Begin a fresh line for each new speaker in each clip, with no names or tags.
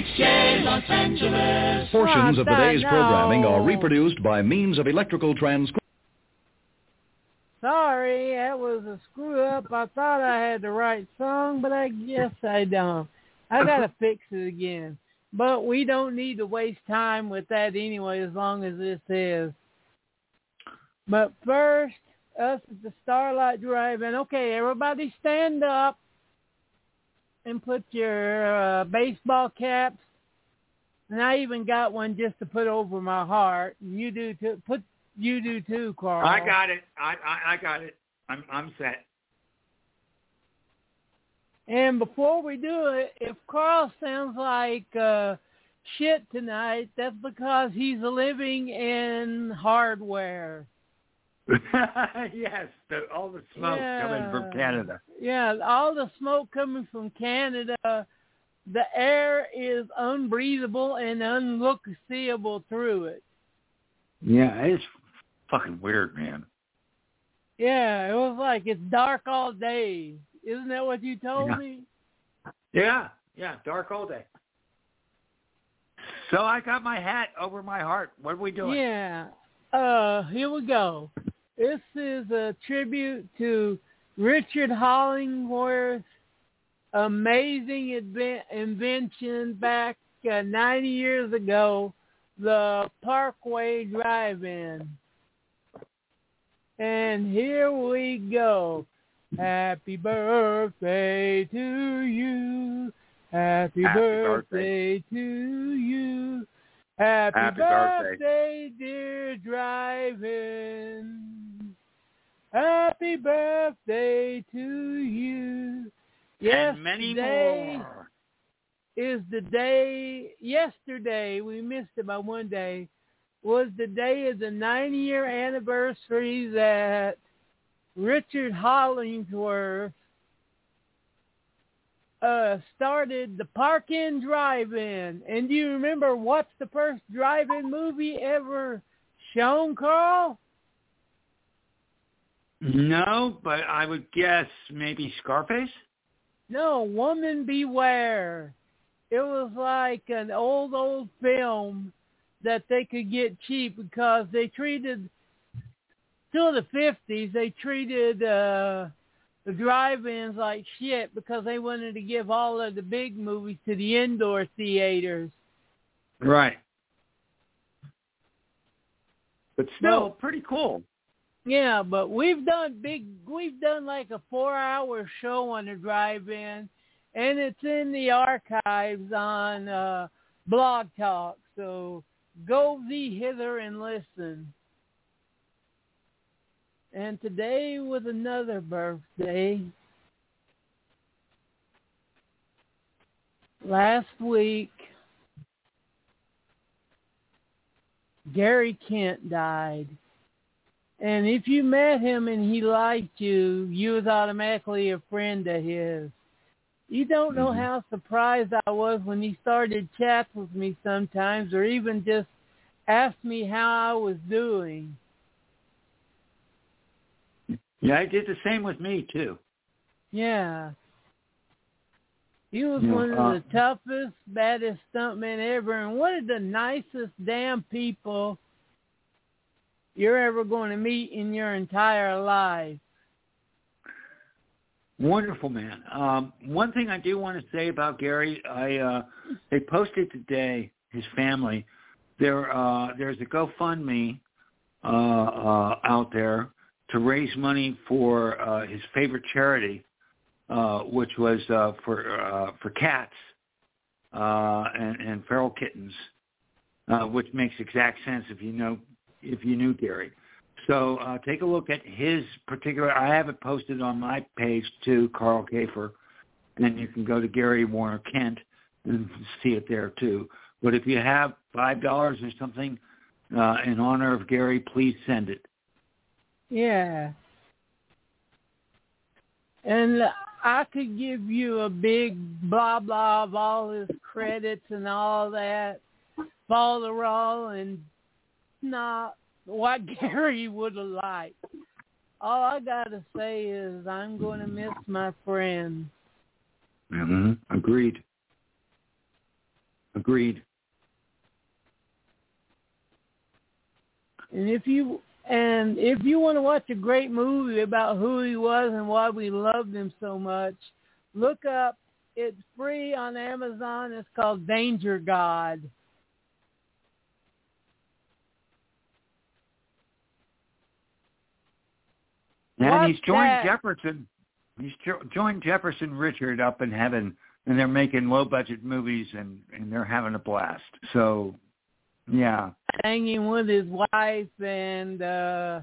KHJ Los Angeles.
Portions of today's
ah,
programming are reproduced by means of electrical trans.
Sorry, that was a screw up. I thought I had the right song, but I guess I don't. I gotta fix it again. But we don't need to waste time with that anyway, as long as this is. But first, us at the Starlight Drive-In. Okay, everybody stand up and put your uh, baseball caps. And I even got one just to put over my heart. You do too. Put you do too, Carl.
I got it. I, I I got it. I'm I'm set.
And before we do it, if Carl sounds like uh, shit tonight, that's because he's living in hardware.
yes, the, all the smoke coming from Canada.
Yeah, all the smoke coming from Canada. The air is unbreathable and unlookseeable through it.
Yeah, it's fucking weird, man.
Yeah, it was like it's dark all day. Isn't that what you told
Yeah.
me?
Yeah, yeah, dark all day. So I got my hat over my heart. What are we doing?
Yeah. Uh, here we go. This is a tribute to Richard Hollingworth's amazing invention back uh, 90 years ago, the Parkway Drive-In. And here we go. Happy birthday to you. Happy,
Happy
birthday,
birthday.
to you. Happy,
Happy birthday.
birthday, dear drive-in. Happy birthday to you.
and many more.
is the day, yesterday, we missed it by one day, was the day of the 90-year anniversary that Richard Hollingsworth uh, started the Park-In Drive-In. And do you remember what's the first drive-in movie ever shown, Carl?
No, but I would guess maybe Scarface.
No, Woman Beware. It was like an old, old film that they could get cheap because they treated, till the 50s, they treated uh, the drive-ins like shit because they wanted to give all of the big movies to the indoor theaters.
Right. But still,
No.
pretty cool.
Yeah, but we've done big, we've done like a four-hour show on the drive-in, and it's in the archives on uh, Blog Talk. So go thee hither and listen. And today was another birthday. Last week, Gary Kent died. And if you met him and he liked you, you was automatically a friend of his. You don't know
Mhm.
how surprised I was when he started chats with me sometimes or even just asked me how I was doing.
Yeah, it did the same with me too.
Yeah. He was
Yeah,
one of
uh,
the toughest, baddest stuntmen ever and one of the nicest damn people you're ever going to meet in your entire life.
Wonderful man. Um, one thing I do want to say about Gary, I uh, they posted today his family. There, uh, there's a GoFundMe uh, uh, out there to raise money for uh, his favorite charity, uh, which was uh, for uh, for cats uh, and, and feral kittens, uh, which makes exact sense if you know if you knew Gary. So uh, take a look at his particular. I have it posted on my page too, Carl Kafer, and you can go to Gary Warner Kent and see it there too. But if you have five dollars or something uh, in honor of Gary, please send it.
Yeah. And I could give you a big blah blah of all his credits and all that, Balderall and not what Gary would have liked. All I gotta say is I'm gonna miss my friend.
Mm-hmm. Agreed. Agreed.
And if you and if you want to watch a great movie about who he was and why we loved him so much, look up. It's free on Amazon. It's called Danger God.
And
What's
he's joined
that?
Jefferson. He's jo- joined Jefferson Richard up in heaven, and they're making low budget movies, and and they're having a blast. So, yeah,
hanging with his wife and uh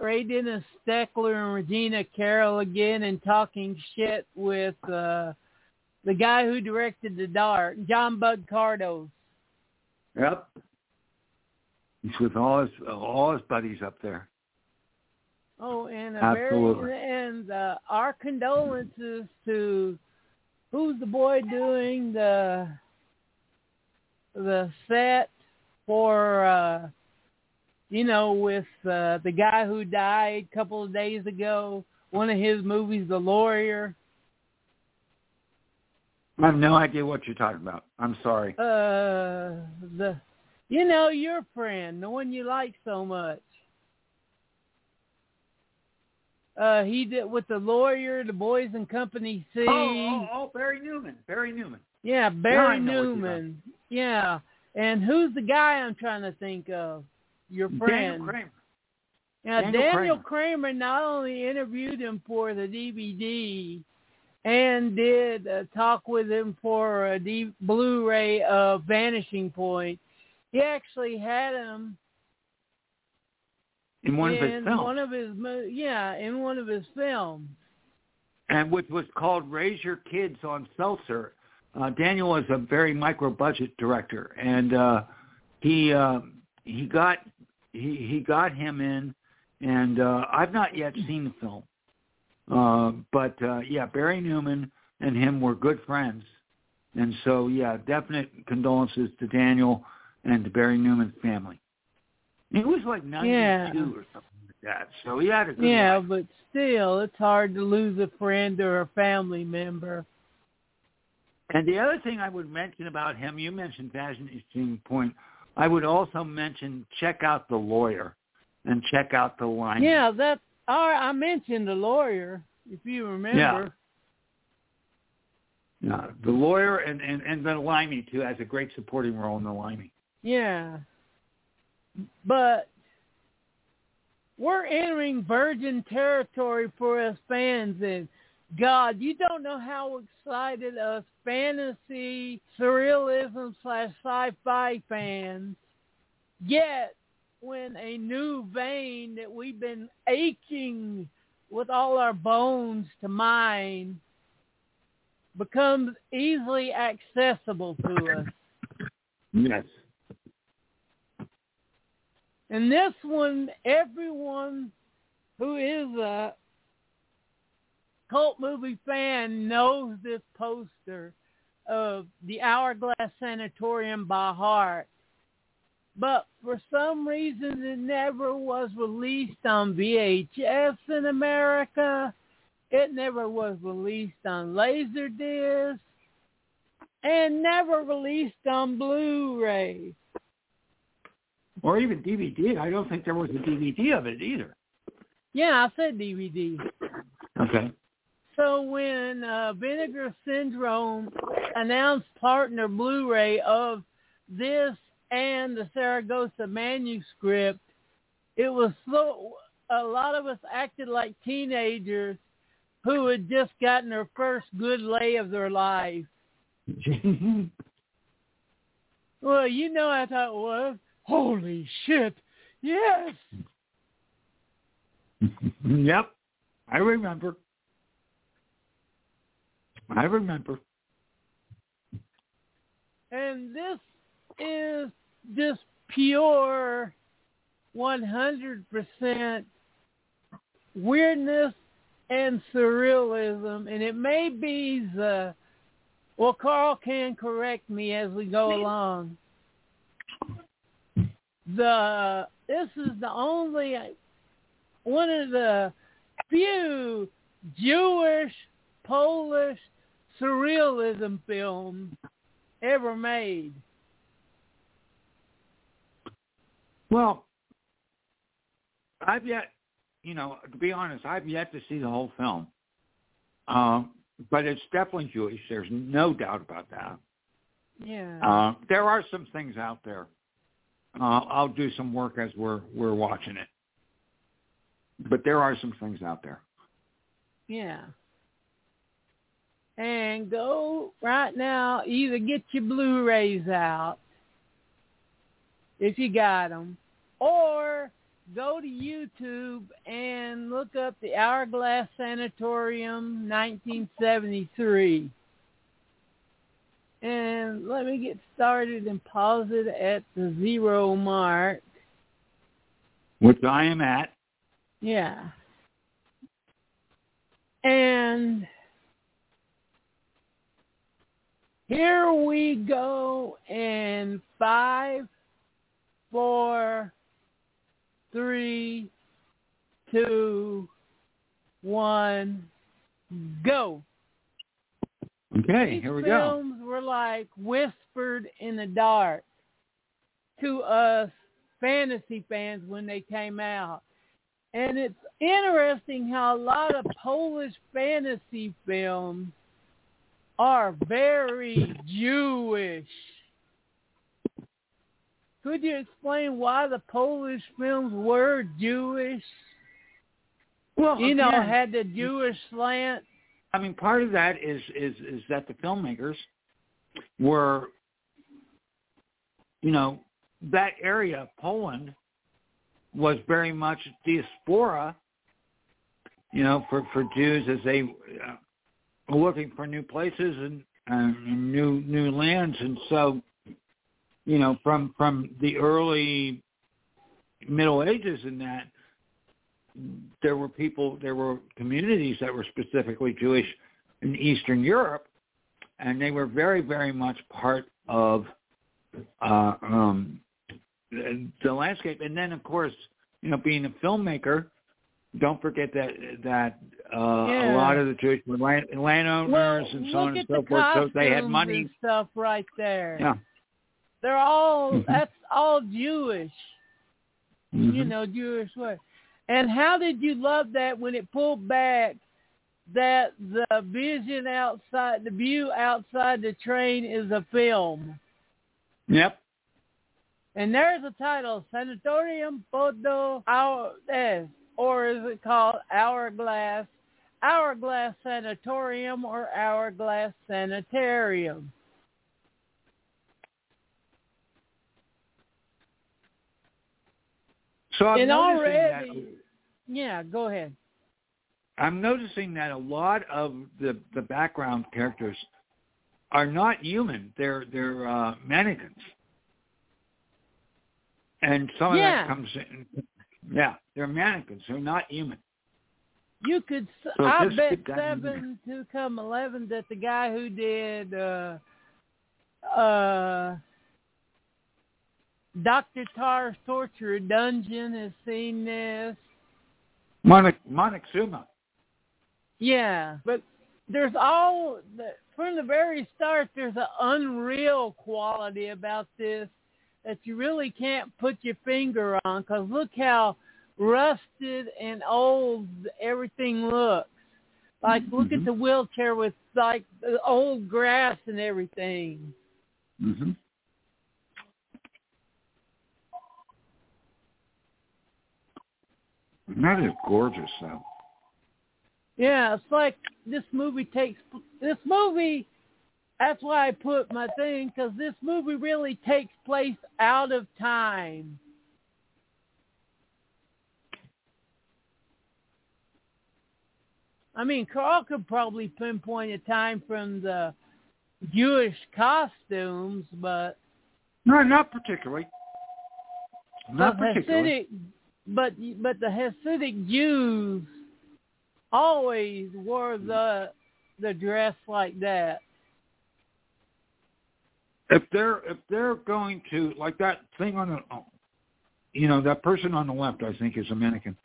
Ray Dennis Steckler and Regina Carroll again and talking shit with uh the guy who directed The Dark, John Bud Cardos.
yep. He's with all his all his buddies up there.
Oh, and a
Absolutely.
very and uh, our condolences to who's the boy doing the the set for uh you know with uh the guy who died a couple of days ago one of his movies the lawyer
I have no idea what you're talking about. I'm sorry.
uh the you know your friend the one you like so much uh he did with the lawyer the boys and company c
Oh, oh, oh, Barry Newman. Barry Newman.
Yeah, Barry
know what you're
Newman. Yeah. And who's the guy I'm trying to think of? Your friend.
Daniel Kremer.
Now,
Daniel
Daniel
Kremer.
Kremer not only interviewed him for the DVD and did a talk with him for a D- Blu-ray of Vanishing Point, he actually had him
in one of his films,
one of his yeah in one of his films.
and which was called Raise Your Kids on Seltzer. Uh, Daniel was a very micro budget director, and uh, he uh, he got he he got him in, and uh, I've not yet seen the film, uh, but uh, yeah, Barry Newman and him were good friends, and so yeah, definite condolences to Daniel and to Barry Newman's family. He was like ninety-two
Yeah.
or something like that, so he had a good
Yeah,
life.
but still, it's hard to lose a friend or a family member.
And the other thing I would mention about him, you mentioned Vanishing Point. I would also mention check out the lawyer and check out the Limey.
Yeah, that I I mentioned the lawyer, if you remember.
Yeah, the lawyer and, and, and the Limey too has a great supporting role in the Limey.
Yeah. But we're entering virgin territory for us fans and God, you don't know how excited us fantasy, surrealism slash sci-fi fans get when a new vein that we've been aching with all our bones to mine becomes easily accessible to us.
Yes.
And this one, everyone who is a cult movie fan knows this poster of the Hourglass Sanatorium by heart. But for some reason, it never was released on VHS in America. It never was released on Laserdisc. And never released on Blu-ray.
Or even DVD. I don't think there was a DVD of it either.
Yeah, I said DVD.
Okay.
So when uh, Vinegar Syndrome announced partner Blu-ray of this and the Saragossa manuscript, it was so a lot of us acted like teenagers who had just gotten their first good lay of their life. Well, you know, I thought, well, holy shit, yes.
yep. I remember. I remember.
And this is just pure 100% weirdness and surrealism. And it may be the, well, Carl can correct me as we go along. The, this is the only, one of the few Jewish, Polish surrealism film ever made.
Well, I've yet, you know, to be honest, I've yet to see the whole film. Um, but it's definitely Jewish. There's no doubt about that.
Yeah.
Uh, there are some things out there. Uh, I'll do some work as we're we're watching it. But there are some things out there.
Yeah. And go right now, either get your Blu-rays out if you got them, or go to YouTube and look up the Hourglass Sanatorium 1973. And let me get started and pause it at the zero mark.
Which I am at.
Yeah. And here we go in five, four, three, two, one, go.
Okay,
These
here we go.
films were like whispered in the dark to us fantasy fans when they came out. And it's interesting how a lot of Polish fantasy films are very Jewish. Could you explain why the Polish films were Jewish?
Well,
you know,
again,
had the Jewish slant.
I mean, part of that is is is that the filmmakers were, you know, that area, Poland, was very much diaspora. You know, for for Jews as they uh, looking for new places and, and new new lands, and so, you know, from from the early Middle Ages and that there were people, there were communities that were specifically Jewish in Eastern Europe, and they were very, very much part of uh, um, the landscape. And then, of course, you know, being a filmmaker, don't forget that that uh,
Yeah.
a lot of the Jewish land, landowners
Well,
and so on and so forth. So they had money.
and stuff right there.
Yeah.
They're all
Mhm.
that's all Jewish. You
Mhm.
know, Jewish way. And how did you love that when it pulled back that the vision outside the view outside the train is a film?
Yep.
And there's a title, Sanatorium Podo Hourglass, or is it called Hourglass? Hourglass Sanatorium or Hourglass Sanitarium?
So I'm
and
noticing
already,
that
yeah, go ahead.
I'm noticing that a lot of the the background characters are not human. They're they're uh, mannequins, and some of
Yeah.
that comes in. Yeah, they're mannequins. They're not human.
You could, s
So
I bet
keep that in
seven to come eleven that the guy who did uh uh Doctor Tarr's Torture Dungeon has seen this.
Monik Moctezuma.
Yeah, but there's all the, from the very start. There's an unreal quality about this that you really can't put your finger on. Cause look how rusted and old everything looks. Like look at
Mhm.
the wheelchair with like the old grass and everything.
Mm-hmm. That is gorgeous, though.
Yeah, it's like this movie takes this movie. That's why I put my thing because this movie really takes place out of time. I mean, Carl could probably pinpoint a time from the Jewish costumes, but
No, not particularly. Not
the
particularly.
Hasidic, but but the Hasidic Jews always wore the the dress like that.
If they're if they're going to like that thing on the you know that person on the left i think is a mannequin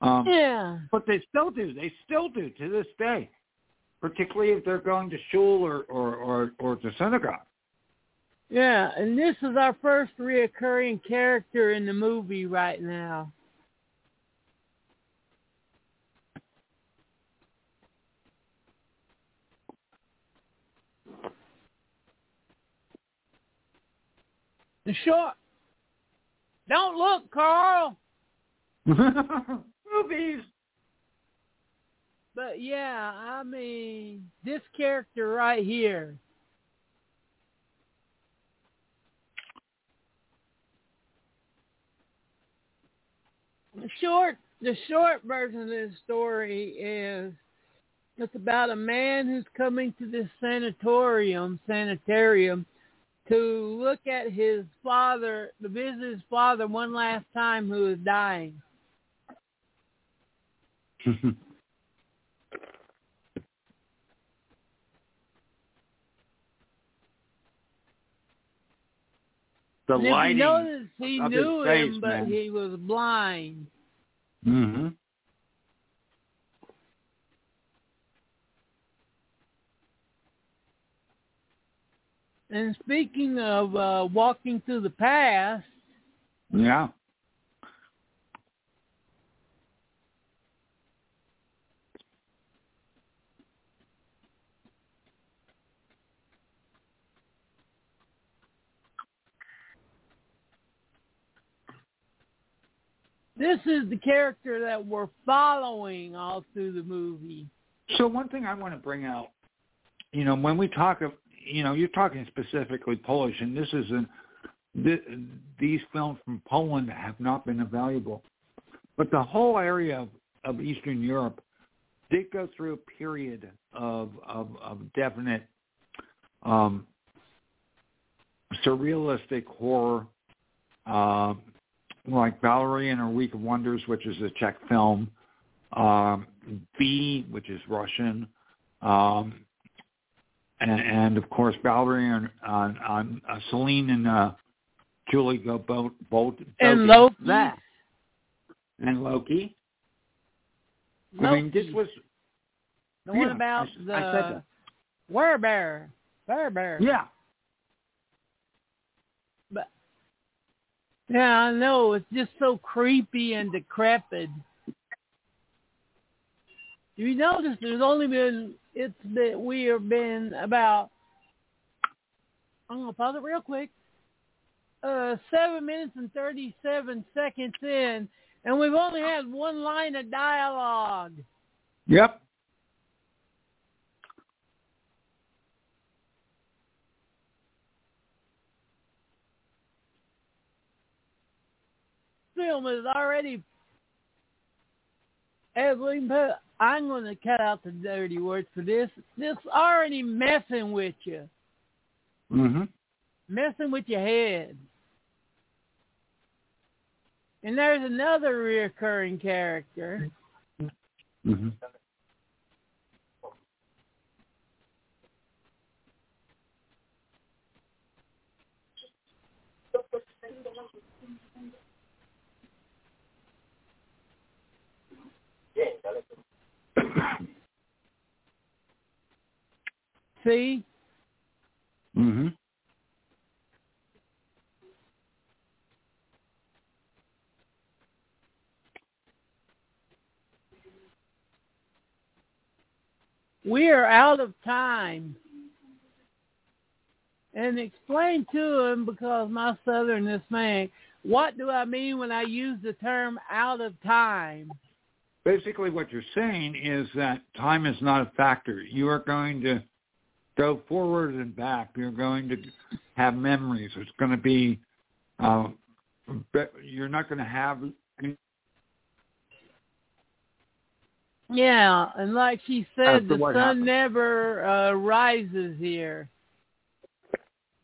um
Yeah.
but they still do they still do to this day particularly if they're going to shul or or or, or to synagogue
Yeah, and this is our first reoccurring character in the movie right now. The short. Don't look, Carl.
Movies.
But yeah, I mean, this character right here. The short, the short version of this story is it's about a man who's coming to this sanatorium, sanitarium, to look at his father, to visit his father one last time who is dying.
the lighting.
notice, he knew
face,
him, but
man.
he was blind.
hmm
And speaking of uh, walking through the past,
Yeah.
this is the character that we're following all through the movie.
So one thing I want to bring out, you know, when we talk of, you know, you're talking specifically Polish, and this is an, th- these films from Poland have not been available, but the whole area of, of Eastern Europe did go through a period of of, of definite um, surrealistic horror, uh, like Valerie and her Week of Wonders, which is a Czech film, um, Viy, which is Russian, um, and, and of course Valerie and on, on uh, Celine and uh, Julie go both both
And Loki.
that and Loki. I mean, this was
the one about
I,
the
I said that.
werebear. Werebear.
Yeah,
But yeah, I know it's just so creepy and decrepit. You notice there's only been it's been we have been about I'm gonna pause it real quick. Uh seven minutes and thirty seven seconds in and we've only had one line of dialogue.
yep.
film is already as we put I'm gonna cut out the dirty words for this. This already messing with you.
Mhm.
Messing with your head. And there's another reoccurring character.
Mhm.
See?
mhm.
We are out of time. And explain to him because my southernness man, what do I mean when I use the term out of time?
Basically, what you're saying is that time is not a factor. You are going to go forward and back. You're going to have memories. It's going to be. Uh, but you're not going to have.
Yeah, and like she said, the sun never uh, rises here.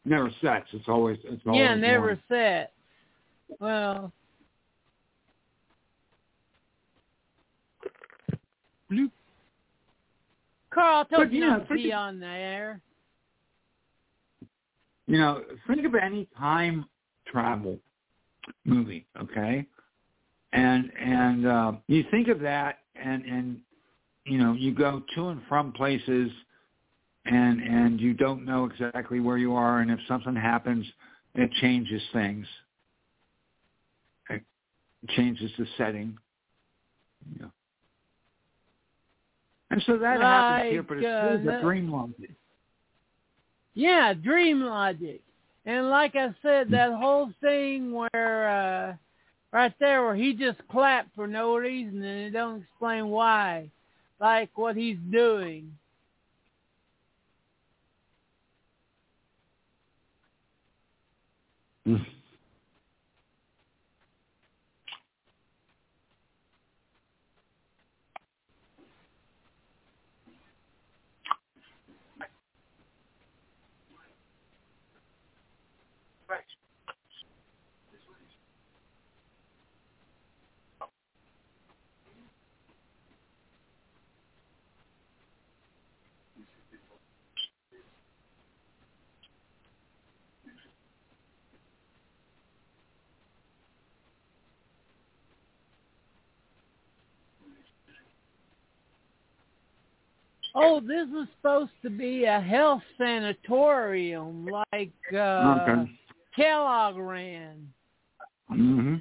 Never sets. It's always. It's always.
yeah, never
morning.
set. Well, bloop. Carl told
But,
you
yeah,
not to be on the air.
You know, think of any time travel movie, okay? And and uh, you think of that, and and you know, you go to and from places, and and you don't know exactly where you are, and if something happens, it changes things. It changes the setting. Yeah. And so that happens here, but it's
uh,
the dream logic.
Yeah, dream logic. And like I said, that whole thing where uh right there where he just clapped for no reason and it don't explain why. Like what he's doing. Oh, this is supposed to be a health sanatorium like uh
okay.
Kellogg ran.
Mm-hmm.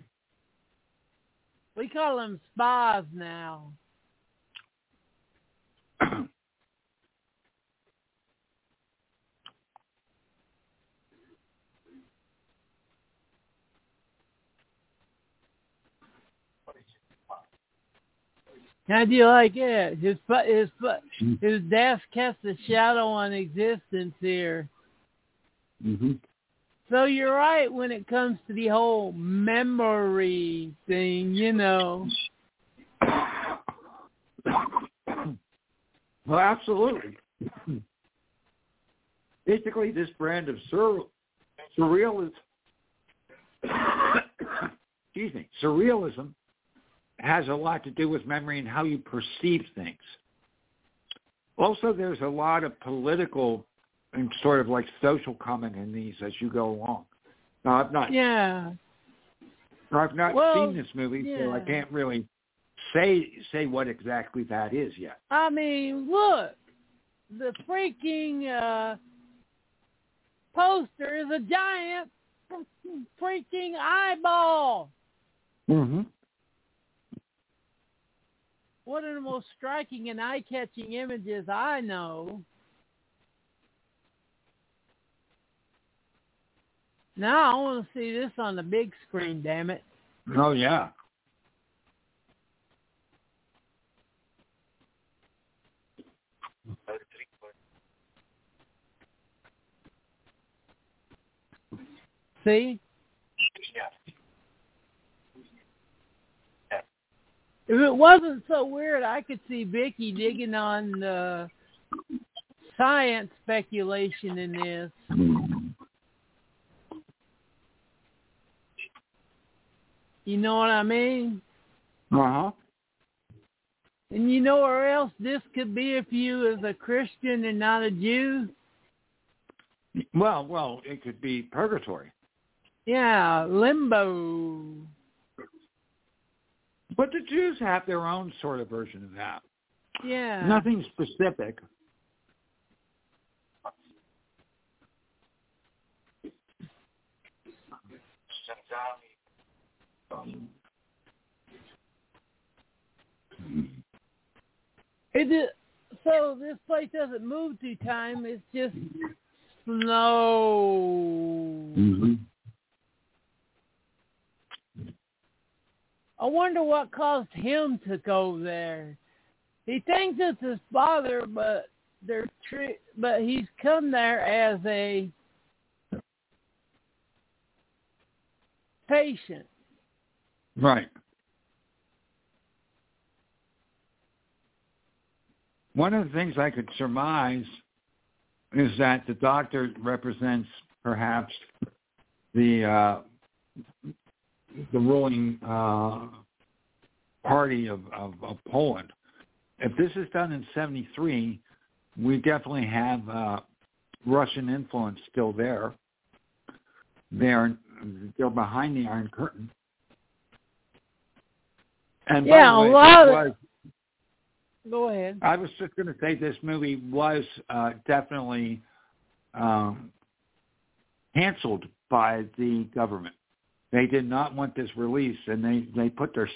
We call them spas now. How do you like it? His his his death casts a shadow on existence here.
hmm
So you're right when it comes to the whole memory thing, you know.
Well, absolutely. Basically, this brand of sur- surrealism, excuse me, surrealism has a lot to do with memory and how you perceive things. Also, there's a lot of political and sort of like social comment in these as you go along. Now, I've not,
Yeah.
I've not
Well,
seen this movie, so I can't really say say what exactly that is yet.
I mean, look, the freaking uh, poster is a giant freaking eyeball.
Mm-hmm.
One of the most striking and eye-catching images I know. Now I want to see this on the big screen, damn it.
Oh yeah.
See? If it wasn't so weird, I could see Vicky digging on the science speculation in this. You know what I mean?
Uh huh.
And you know where else this could be if you is a Christian and not a Jew?
Well, well, it could be purgatory,
Yeah, limbo.
But the Jews have their own sort of version of that.
Yeah.
Nothing specific.
It is, so this place doesn't move through time. It's just slow.
Mm-hmm.
I wonder what caused him to go there. He thinks it's his father, but they're tre- but he's come there as a patient.
Right. One of the things I could surmise is that the doctor represents perhaps the uh, the ruling uh, party of, of, of Poland. If this is done in '73, we definitely have uh, Russian influence still there. They're they're behind the Iron Curtain. And
Yeah,
way,
lot
was
Go ahead.
I was just going to say this movie was uh, definitely um, canceled by the government. They did not want this release, and they they put their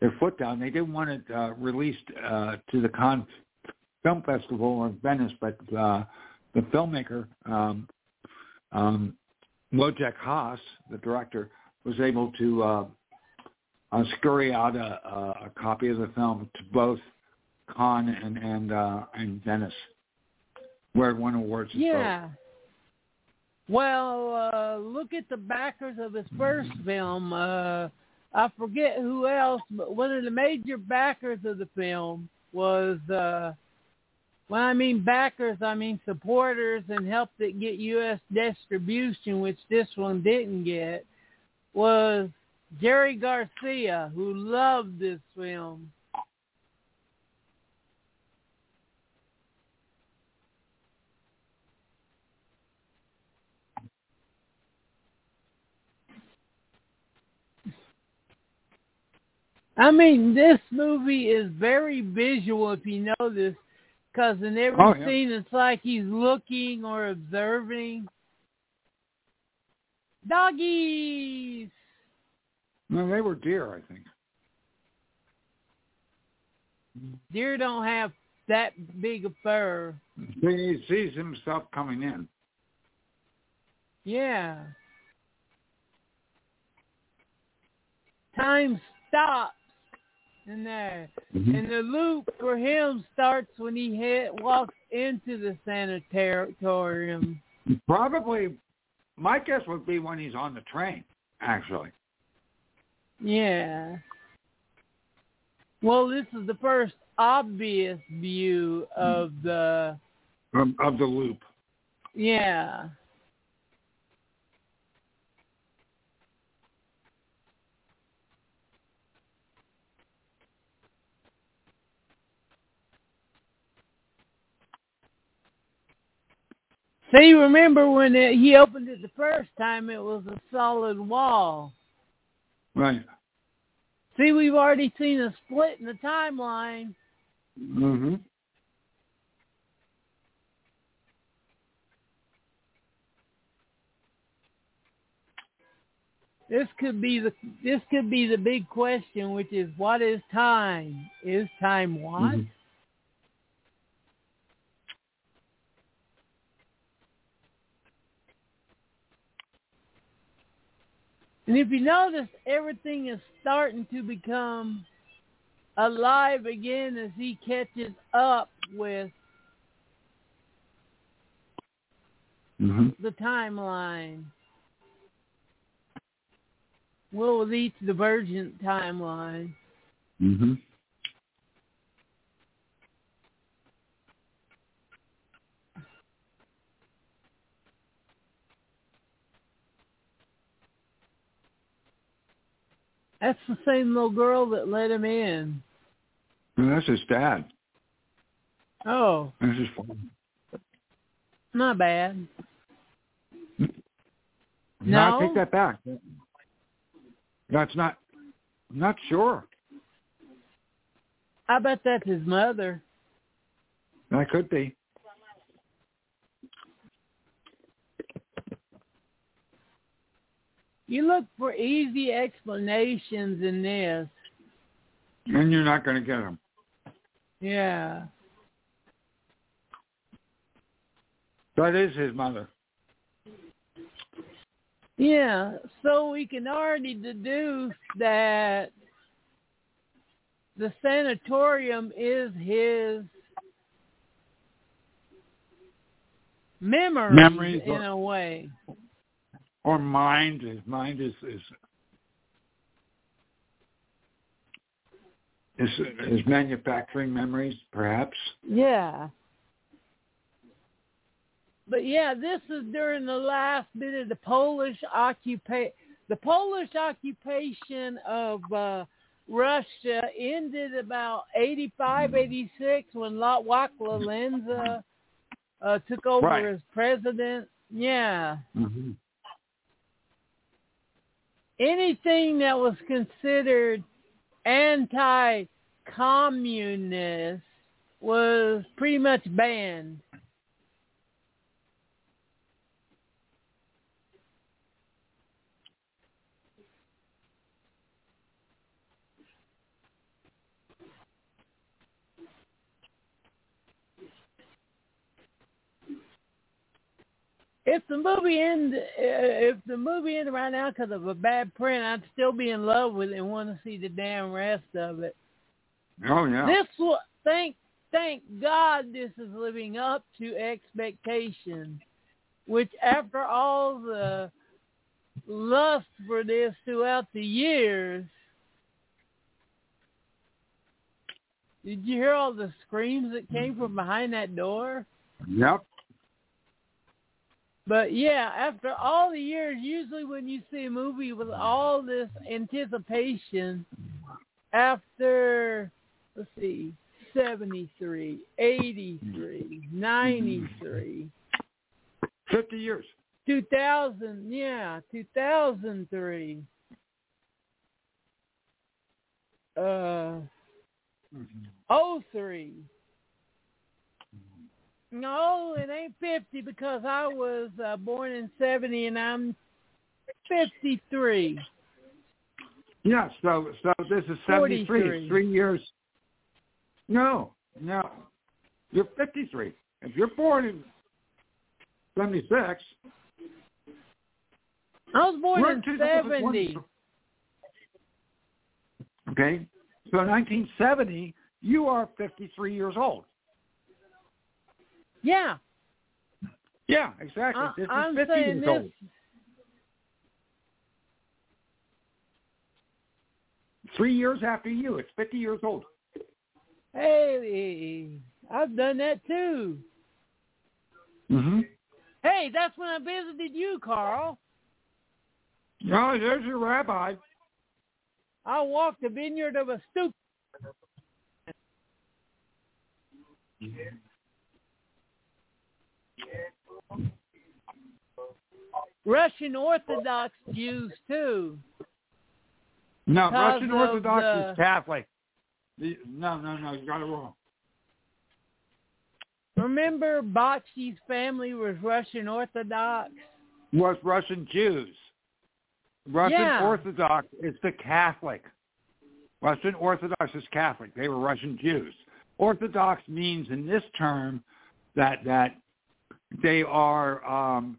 their foot down. They didn't want it uh, released uh, to the Cannes Film Festival in Venice, but uh, the filmmaker um, um, Wojciech Has, the director, was able to uh, uh, scurry out a, a, copy of the film to both Cannes and and, uh, and Venice, where it won awards.
Yeah. Well, uh, look at the backers of his first film. Uh, I forget who else, but one of the major backers of the film was, uh, when I mean backers, I mean supporters and helped it get U.S. distribution, which this one didn't get, was Jerry Garcia, who loved this film. I mean, this movie is very visual if you know this, because in every
Oh, yeah.
scene it's like he's looking or observing. Doggies!
No, they were deer, I think.
Deer don't have that big a fur.
He sees himself coming in.
Yeah. Time stops in there. Mm-hmm. And the loop for him starts when he hit, walks into the sanatorium.
Probably, my guess would be when he's on the train. Actually,
Yeah. Well, this is the first obvious view of the,
of, of the loop.
yeah. See, remember when it, he opened it the first time, it was a solid wall.
Right.
See, we've already seen a split in the timeline.
Mm-hmm.
This could be the this could be the big question, which is what is time? Is time what?
Mhm.
And if you notice, everything is starting to become alive again as he catches up with
hmm
the timeline. Well, with each divergent timeline.
hmm
That's the same little girl that let him in.
And that's his dad.
Oh,
This is father.
not bad.
No,
no, I
take that back. That's not. I'm not sure.
I bet that's his mother.
That could be.
You look for easy explanations in this.
And you're not going to get them.
Yeah.
That is his mother.
Yeah, so we can already deduce that the sanatorium is his memories,
Memories
in a way.
Or mind. His mind is is is, is manufacturing memories, perhaps.
Yeah. But yeah, this is during the last bit of the Polish occupation. The Polish occupation of uh, Russia ended about 85, 86 when Lech Walesa uh, took over
Right.
as president. Yeah.
Mm-hmm.
Anything that was considered anti-communist was pretty much banned. If the movie end, uh, if the movie ended right now because of a bad print, I'd still be in love with it and want to see the damn rest of it.
Oh yeah.
This thank thank God this is living up to expectation. Which after all the lust for this throughout the years, did you hear all the screams that came from behind that door?
Yep.
But yeah, after all the years, usually when you see a movie with all this anticipation, after let's see, 73, 83, 93,
50 years.
2000, yeah, 2003. Uh, 03. No, it ain't 50 because I was uh, born in 70 and I'm 53.
Yeah, so so this is 73,
43.
three years. No, no. You're 53. If you're born in 76,
I was born in 70.
Okay, so 1970, you are 53 years old.
Yeah,
Yeah, exactly.
I,
this
I'm
50
saying
years
this.
old. Three years after you, it's 50 years old.
Hey, I've done that too.
Mm-hmm.
Hey, that's when I visited you, Carl.
Oh, there's your rabbi.
I walked the vineyard of a stoop. Russian Orthodox Jews too.
No, Russian Orthodox
the-
is Catholic. No, no, no, you got it wrong.
Remember, Bakshi's family was Russian Orthodox.
Was Russian Jews. Russian
Yeah.
Orthodox is the Catholic. Russian Orthodox is Catholic. They were Russian Jews. Orthodox means in this term that that they are um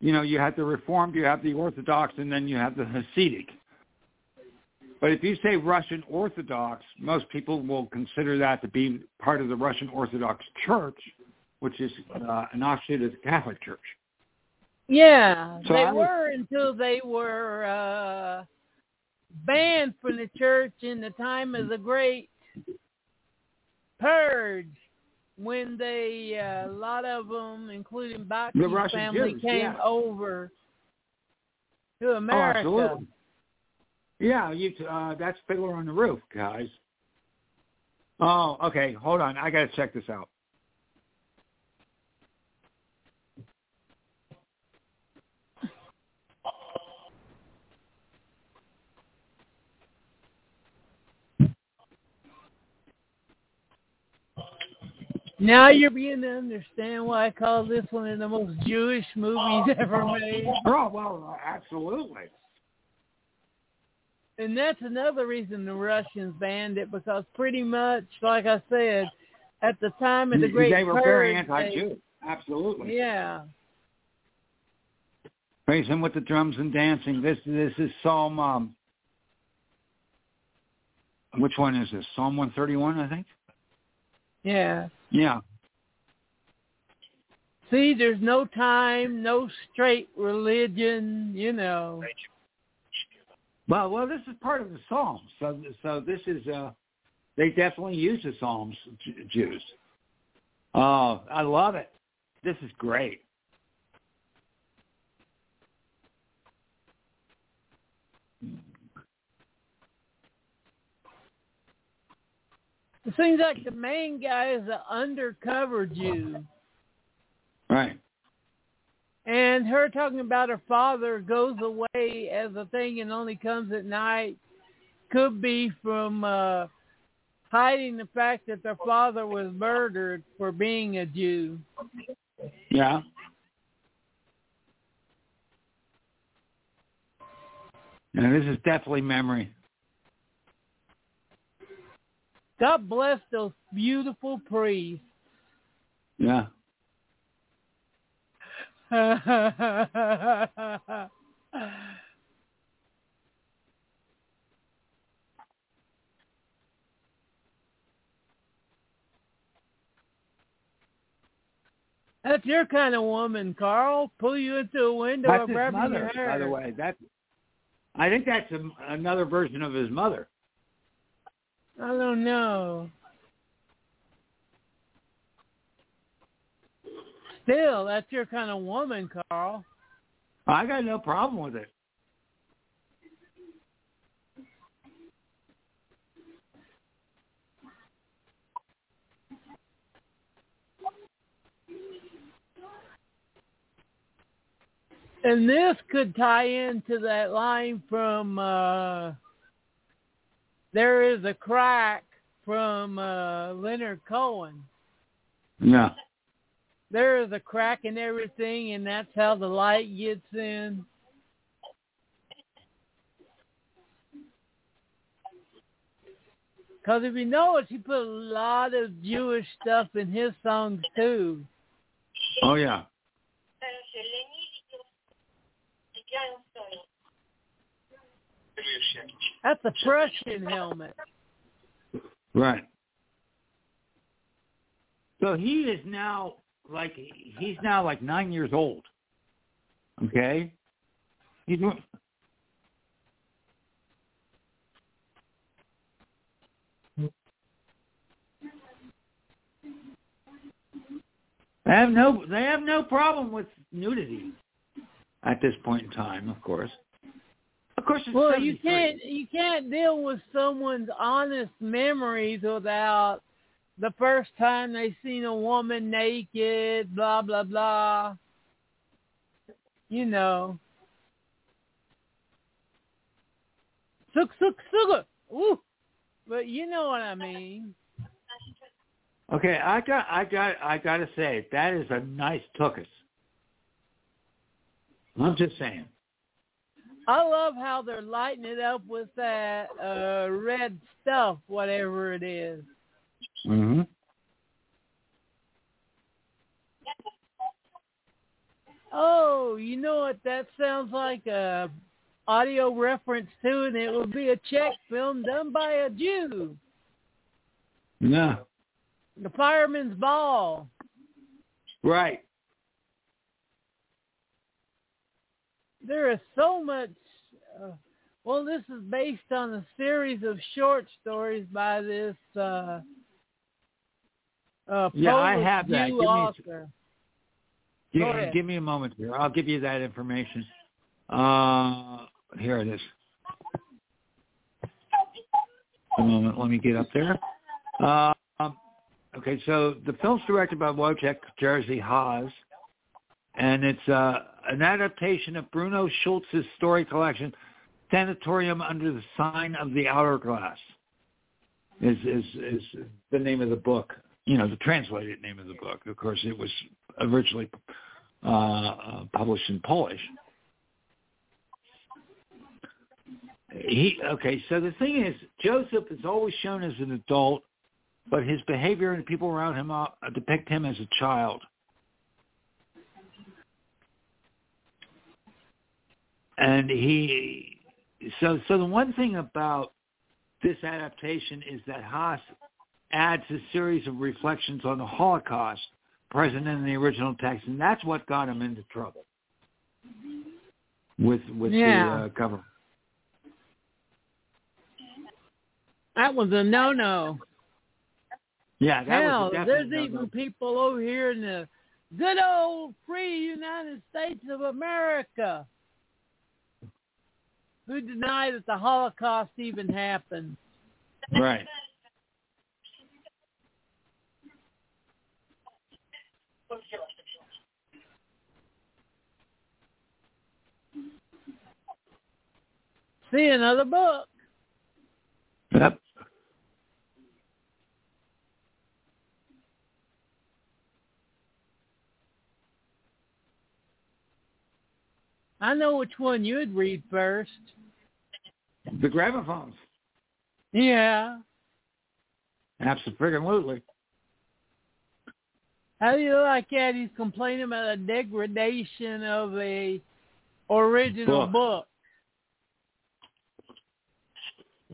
you know, you have the Reformed, you have the Orthodox, and then you have the Hasidic. But if you say Russian Orthodox, most people will consider that to be part of the Russian Orthodox Church, which is uh, an offshoot of the Catholic Church.
Yeah,
So
they
I was-
were until they were uh, banned from the church in the time of the Great Purge, when they uh, a lot of them, including Bakshi's
The Russian
family,
Jews,
came
yeah.
over to America.
Oh, absolutely. Yeah, you. Uh, that's Fiddler on the Roof, guys. Oh, okay. Hold on. I got to check this out.
Now you're beginning to understand why I call this one of the most Jewish movies ever made.
Oh well, absolutely.
And that's another reason the Russians banned it because pretty much, like I said, at the time of the Great
they were very
Purge, they-
anti-Jew. Absolutely.
Yeah.
Praise him with the drums and dancing. This this is Psalm. Um, which one is this? Psalm one thirty one, I think.
Yeah.
Yeah.
See, there's no time, no straight religion, you know.
Well, well, this is part of the Psalms. So, so this is. Uh, they definitely use the Psalms, Jews. Oh, I love it. This is great.
It seems like the main guy is an undercover Jew.
Right.
And her talking about her father goes away as a thing and only comes at night could be from uh hiding the fact that their father was murdered for being a Jew.
Yeah. And this is definitely memory.
God bless those beautiful priests.
Yeah.
That's your kind of woman, Carl. Pull you into a window
That's
or
his
grab your hair.
by the way. That I think that's a, another version of his mother.
I don't know. Still, that's your kind of woman, Carl.
I got no problem with it.
And this could tie into that line from uh There is a crack from uh Leonard Cohen.
Yeah.
There is a crack in everything and that's how the light gets in. Because if you notice, he put a lot of Jewish stuff in his songs too.
Oh yeah.
That's a Prussian helmet.
Right. So he is now like he's now like nine years old. Okay. He's They have no they have no problem with nudity at this point in time, of course. Of course it's
Well, you can't you can't deal with someone's honest memories without the first time they seen a woman naked, blah blah blah. You know. Suk suk suga. Ooh. But you know what I mean.
Okay, I got I got I gotta say, that is a nice tuchus. I'm just saying.
I love how they're lighting it up with that uh red stuff, whatever it is.
Mhm.
Oh, you know what that sounds like a audio reference to, and it would be a Czech film done by a Jew.
No.
The Fireman's Ball.
Right.
There is so much. Uh, well, this is based on a series of short stories by this uh, uh,
Yeah, I have that. Give me-
author. Go ahead.
give me a moment here. I'll give you that information. Uh, here it is. A moment. Let me get up there. Uh, um, okay, so the film's directed by Wojciech Jerzy Has, and it's uh, an adaptation of Bruno Schulz's story collection, Sanatorium Under the Sign of the Hourglass. Is is is the name of the book? You know, the translated name of the book. Of course, it was originally uh, published in Polish. He okay. So the thing is, Joseph is always shown as an adult, but his behavior and the people around him depict him as a child. And he, so so the one thing about this adaptation is that Has adds a series of reflections on the Holocaust present in the original text, and that's what got him into trouble with with
Yeah.
the uh, government.
That was a no-no.
Yeah, that
Hell,
was a
there's
definite
even
no-no.
people over here in the good old free United States of America who deny that the Holocaust even happened.
right.
See another book.
Yep.
I know which one you'd read first.
The gramophones.
Yeah.
Absolutely.
How do you like that? He's complaining about the degradation of a original
Book.
book.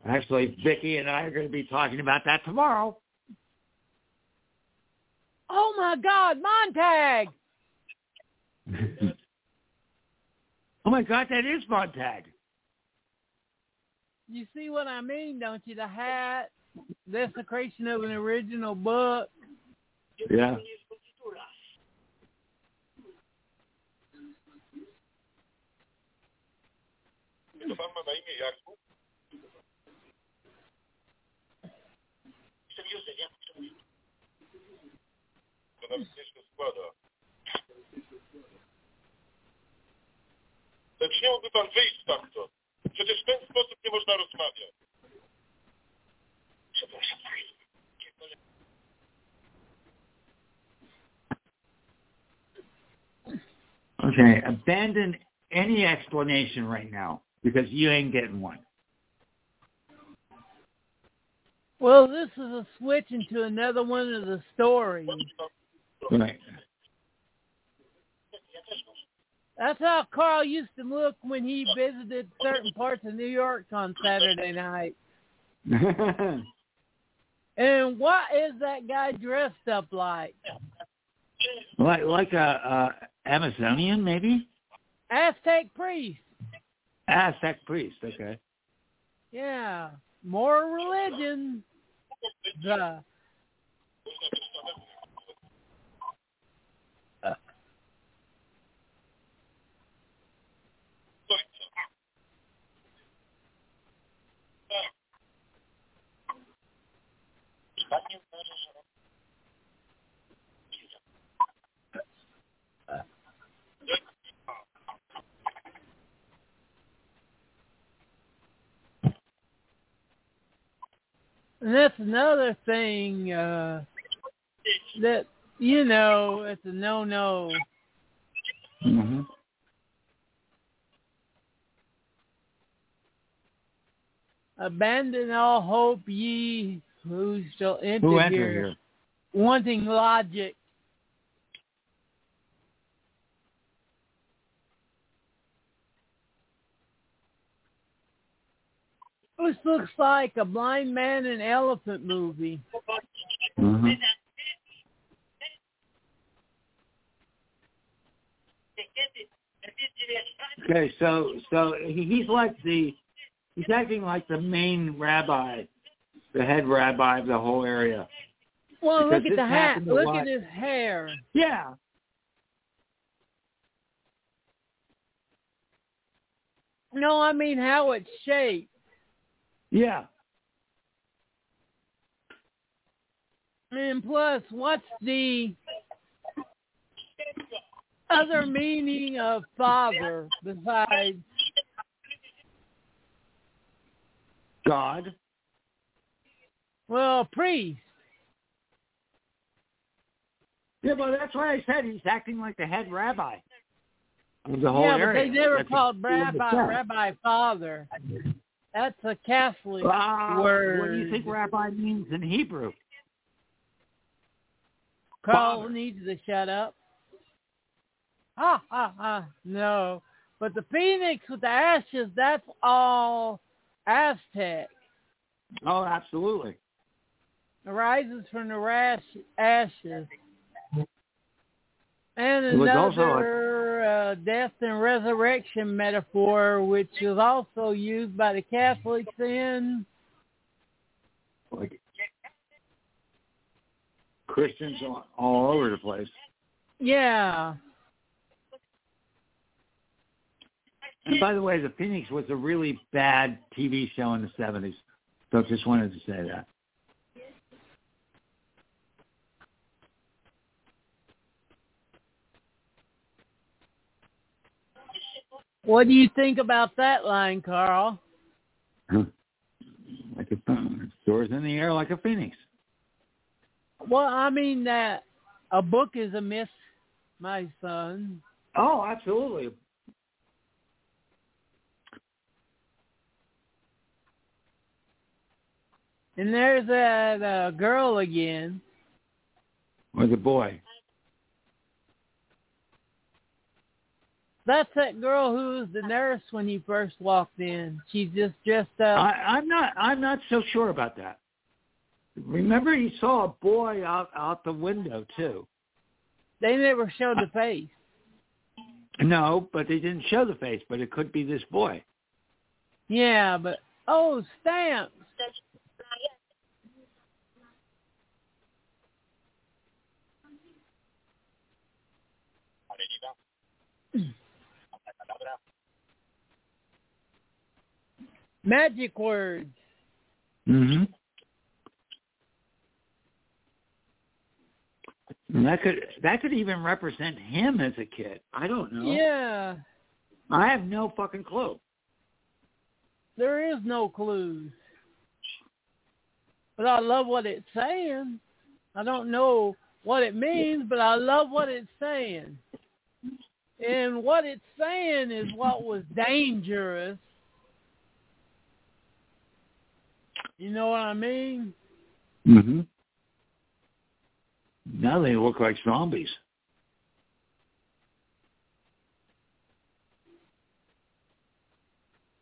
Actually, Vicky and I are going to be talking about that tomorrow.
Oh my God, Montag!
oh my God, that is Montag.
You see what I mean, don't you? The hat, desecration of an original book.
Yeah.
To pan ma na imię Jakub? To nawet nie się składa. Ale czy nie mógłby pan wyjść stamtąd? Przecież w ten sposób nie można rozmawiać. Przepraszam
Okay, abandon any explanation right now because you ain't getting one.
Well, this is a switch into another one of the stories.
Right.
That's how Carl used to look when he visited certain parts of New York on Saturday night. And what is that guy dressed up like?
like like a, a Amazonian maybe?
Aztec priest.
Aztec priest. Okay.
Yeah. More religion. The and that's another thing uh that you know it's a no no.
hmm
Abandon all hope ye who shall enter,
Who enter
here,
here?
wanting logic. This looks like a blind man and elephant movie.
hmm Okay, so so he's like the he's acting like the main rabbi, the head rabbi of the whole area.
Well,
Because
look at the hat. Look
lot.
at his hair.
Yeah.
No, I mean how it's shaped.
Yeah.
And plus, what's the other meaning of father besides
God.
Well, priest?
Yeah, well, that's why I said he's acting like the head rabbi of the whole
yeah, but they never
That's
called rabbi
said.
rabbi father. That's a Catholic word.
What do you think rabbi means in Hebrew?
Carl
Father.
needs to shut up. Ha ha ha. No. But the phoenix with the ashes, that's all Aztec.
Oh, absolutely.
Arises from the rash, ashes. And
It was also
another uh, death and resurrection metaphor, which is also used by the Catholics in
Like Christians all, all over the place.
yeah.
And by the way, The Phoenix was a really bad TV show in the 70s. So just wanted to say that.
What do you think about that line, Carl?
Like a soars in the air like a phoenix.
Well, I mean that a book is a myth, my son.
Oh, absolutely.
And there's that uh, girl again.
Or the boy.
That's that girl who was the nurse when you first walked in. She's just dressed up.
I, I'm not. I'm not so sure about that. Remember, he saw a boy out out the window too.
They never showed the face.
No, but they didn't show the face. But it could be this boy.
Yeah, but oh, stamps. Magic words.
Mm-hmm. And that could that could even represent him as a kid. I don't know.
Yeah.
I have no fucking clue.
There is no clues. But I love what it's saying. I don't know what it means, but I love what it's saying. And what it's saying is what was dangerous. You know what I mean?
Mm-hmm. Now they look like zombies.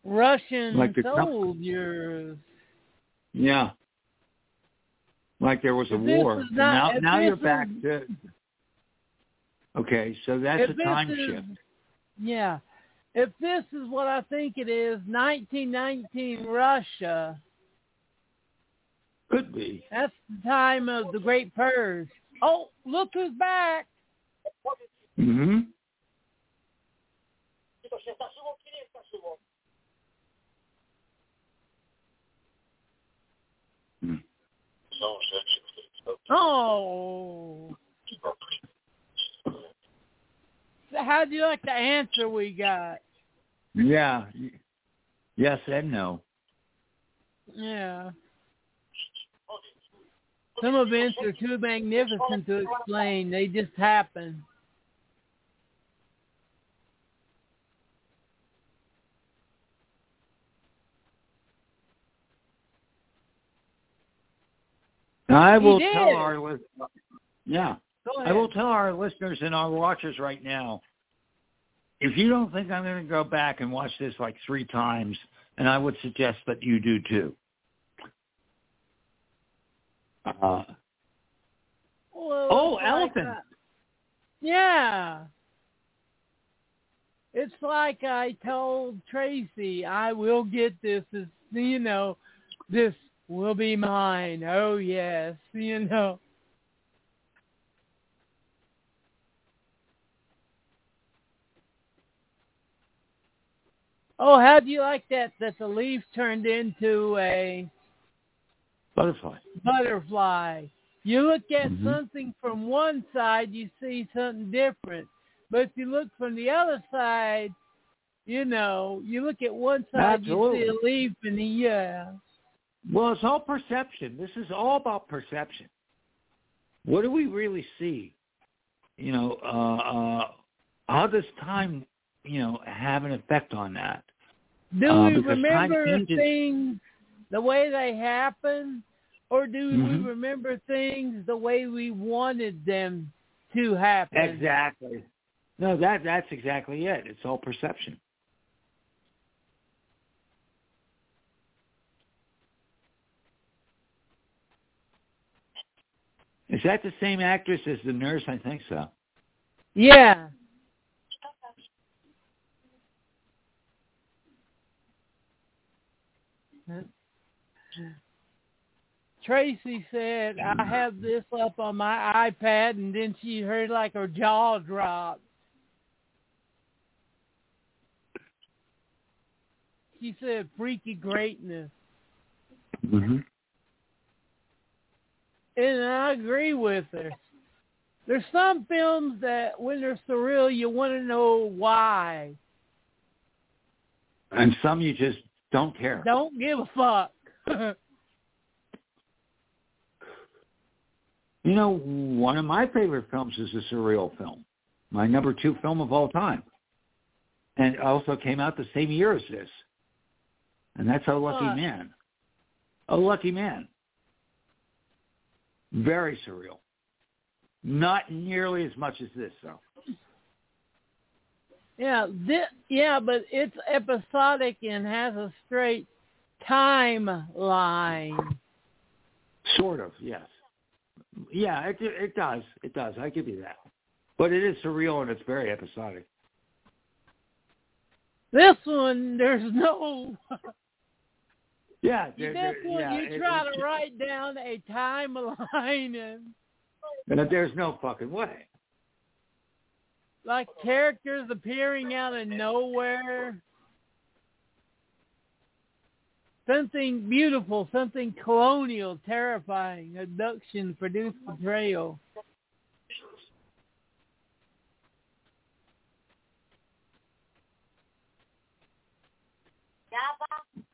Russian
Like
soldiers.
Yeah. Like there was a war.
not-
now now you're back to Okay, so that's a time
is-
shift.
Yeah. If this is what I think it is, 1919 Russia,
Could be.
that's the time of the Great Purge. Oh, look who's back.
Mm-hmm.
Oh. So how do you like the answer we got?
Yeah. Yes and no.
Yeah. Some events are too magnificent to explain. They just happen.
I will tell our yeah, I will tell our listeners and our watchers right now. If you don't think I'm going to go back and watch this like three times, and I would suggest that you do too. Uh,
Well,
Oh,
it's like,
elephant.
uh, yeah. It's like I told Tracy, I will get this. As, you know, this will be mine. Oh yes, you know. Oh, how do you like that? That the leaf turned into a
butterfly.
butterfly. You look at
Mhm.
something from one side, you see something different. But if you look from the other side, you know, you look at one side, you see a leaf, and the, yeah.
Well, it's all perception. This is all about perception. What do we really see? You know, uh, uh, how does time, you know, have an effect on that?
Do
Uh,
we remember things the way they happen, or do
Mhm.
we remember things the way we wanted them to happen?
Exactly. No, that that's exactly it. It's all perception. Is that the same actress as the nurse? I think so.
Yeah. Tracy said, I have this up on my iPad, and then she heard like her jaw drop. She said, freaky greatness.
Mm-hmm.
And I agree with her. There's some films that when they're surreal, you want to know why.
And some you just don't care.
Don't give a fuck.
You know, one of my favorite films is a surreal film. My number two film of all time. And it also came out the same year as this. And that's A Lucky
What?
Man. O Lucky Man. Very surreal. Not nearly as much as this, though.
Yeah, this, yeah, but it's episodic and has a straight timeline.
Sort of, yes. Yeah, it it does. It does. I give you that. But it is surreal and it's very episodic.
This one, there's no.
Yeah,
this
there- there-
one,
yeah,
you try
it-
to write down a timeline and
and there's no fucking way.
like characters appearing out of nowhere. Something beautiful, something colonial, terrifying, abduction, produced betrayal.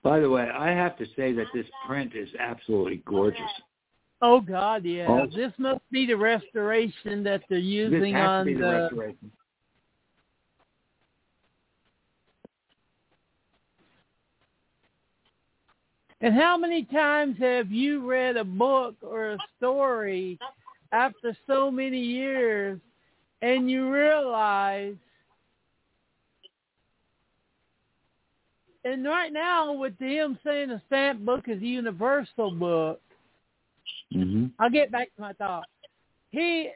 By the way, I have to say that this print is absolutely gorgeous.
Oh God, yeah.
Oh.
This must be the restoration that they're
This
using on
be the
the. And how many times have you read a book or a story after so many years and you realize and right now with him saying a stamp book is a universal book,
hmm
I'll get back to my thought. He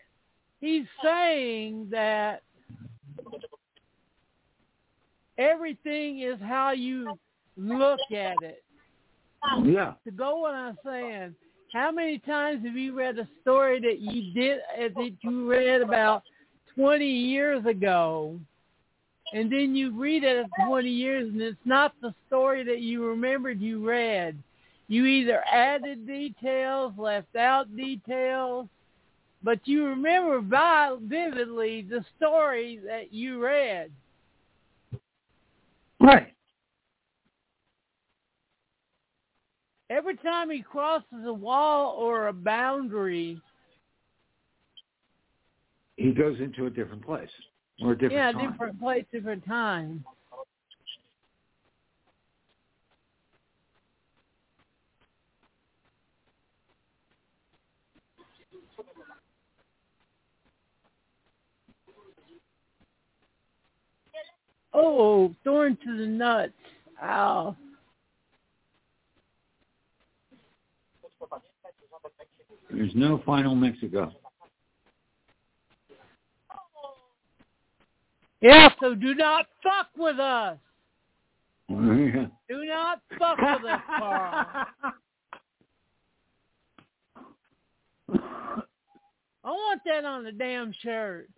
he's saying that everything is how you look at it.
Yeah.
To go what I'm saying, how many times have you read a story that you did uh, that you read about 20 years ago, and then you read it 20 years, and it's not the story that you remembered you read. You either added details, left out details, but you remember vi- vividly the story that you read.
Right.
Every time he crosses a wall or a boundary,
He goes into a different place or a different
yeah,
time.
different place, different time. Oh, thorn to the nuts. Ow.
There's no final Mexico.
Yeah, so do not fuck with us. Do not fuck with us, Carl. I want that on the damn shirt.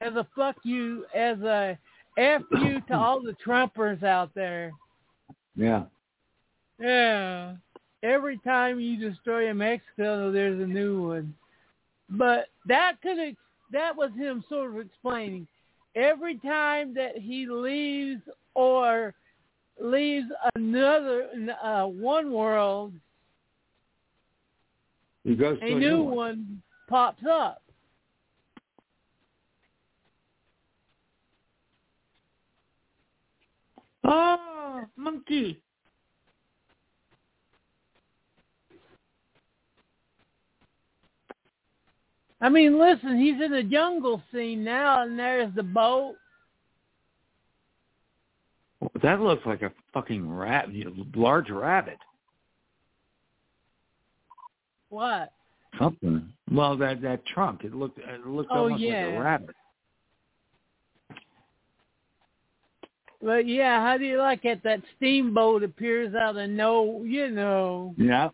As a fuck you, as a F you to all the Trumpers out there.
yeah.
Yeah. Every time you destroy a Mexico, there's a new one. But that could ex- that was him sort of explaining. Every time that he leaves or leaves another uh, one world,
He goes to
a
a
new
one.
one pops up.
Oh, monkey.
I mean, listen, he's in the jungle scene now, and there's the boat.
That looks like a fucking rat, large rabbit.
What?
Something. Well, that that trunk. It looked it looked
Oh,
almost like a rabbit.
But yeah, how do you like it? That steamboat appears out of no, you know.
Yeah.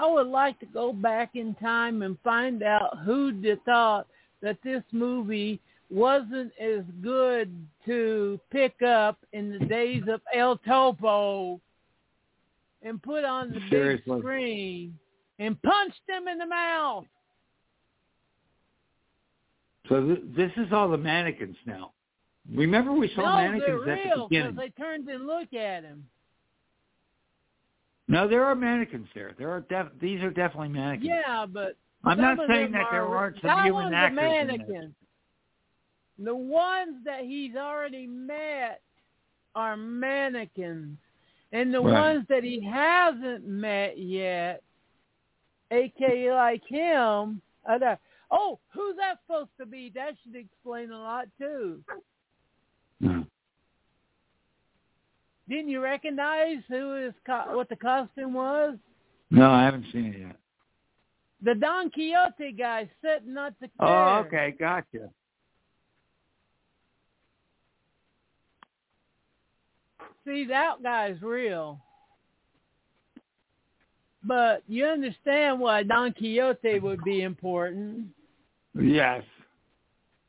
I would like to go back in time and find out who thought that this movie wasn't as good to pick up in the days of El Topo and put on the
Seriously.
big screen and punched them in the mouth.
So th- this is all the mannequins now. Remember we saw
no, they're
mannequins at the
real
beginning.
they turned and looked at him.
No, there are mannequins there. There are def- these are definitely mannequins.
Yeah, but
I'm not saying that there
are-
aren't some
that
human actors
a
in there.
mannequin. The ones that he's already met are mannequins. And the
Right.
ones that he hasn't met yet, aka like him, are there. Oh, who's that supposed to be? That should explain a lot too.
Hmm.
Didn't you recognize who his co- what the costume was?
No, I haven't seen it yet.
The Don Quixote guy sitting at the oh, chair.
Oh, okay, gotcha.
See, that guy's real. But you understand why Don Quixote would be important.
Yes.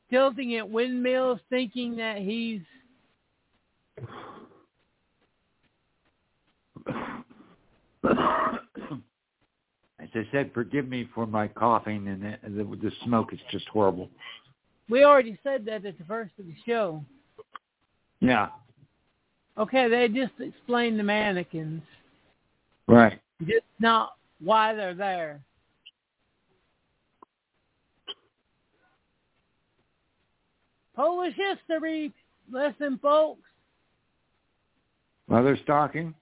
Tilting at windmills, thinking that he's
As I said, forgive me for my coughing, and the, the, the smoke is just horrible.
we already said that at the first of the show.
Yeah,
Okay, they just explained the mannequins,
right.
just not why they're there. Polish history lesson, folks.
Mother stalking.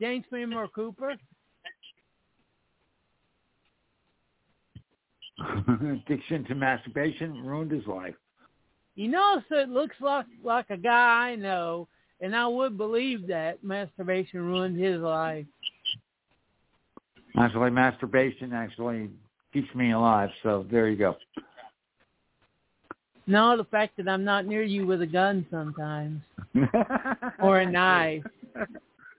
James Fenimore Cooper.
Addiction to masturbation ruined his life.
You know, so it looks like like a guy I know, and I would believe that masturbation ruined his life.
Actually, masturbation actually keeps me alive. So there you go.
No, the fact that I'm not near you with a gun sometimes, or a knife,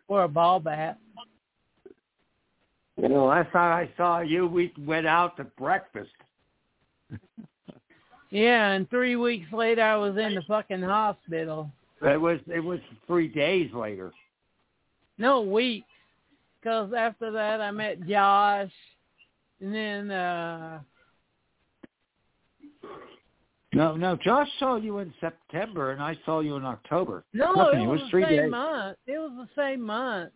or a ball bat.
You know, last time I saw you, we went out to breakfast.
Yeah, and three weeks later I was in the fucking hospital.
It was it was three days later.
No weeks, because after that I met Josh, and then uh
No, no. Josh saw you in September, and I saw you in October.
no,
Nothing,
it was,
three
the same
days.
month. It was the same month.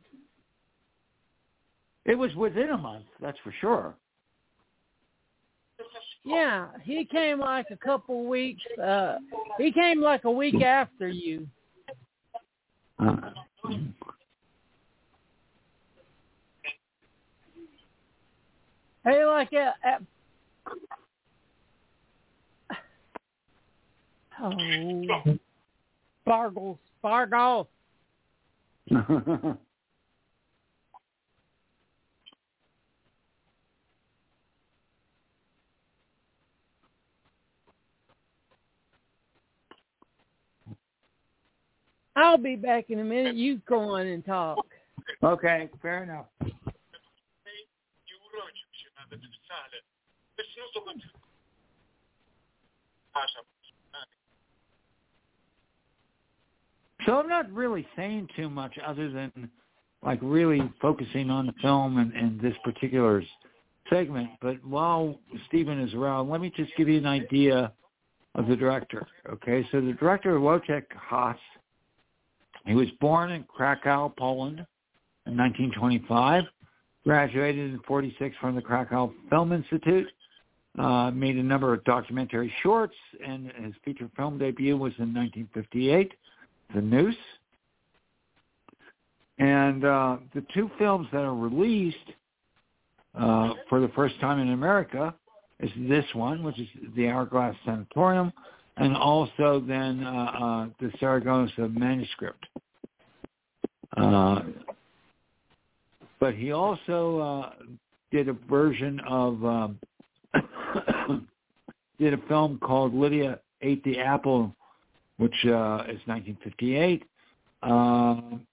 It was within a month, that's for sure.
Yeah, he came like a couple weeks. uh He came like a week after you.
Uh,
Hey, like at, at oh, Spargles, Spargle. I'll be back in a minute. You go on and talk.
okay, fair enough.
i urodził się nawet wcale. Wiesz, no zobacz. Przepraszam.
So I'm not really saying too much other than like really focusing on the film and, and this particular segment. But while Stephen is around, let me just give you an idea of the director. Okay, so the director Wojciech Has, he was born in Krakow, Poland in 1925, graduated in 46 from the Krakow Film Institute, uh, made a number of documentary shorts, and his feature film debut was in 1958. The Noose. And uh, the two films that are released uh, for the first time in America is this one, which is The Hourglass Sanatorium, and also then uh, uh, the Saragossa manuscript. Uh, but he also uh, did a version of um, did a film called Lydia Ate the Apple which uh, is 1958. Um,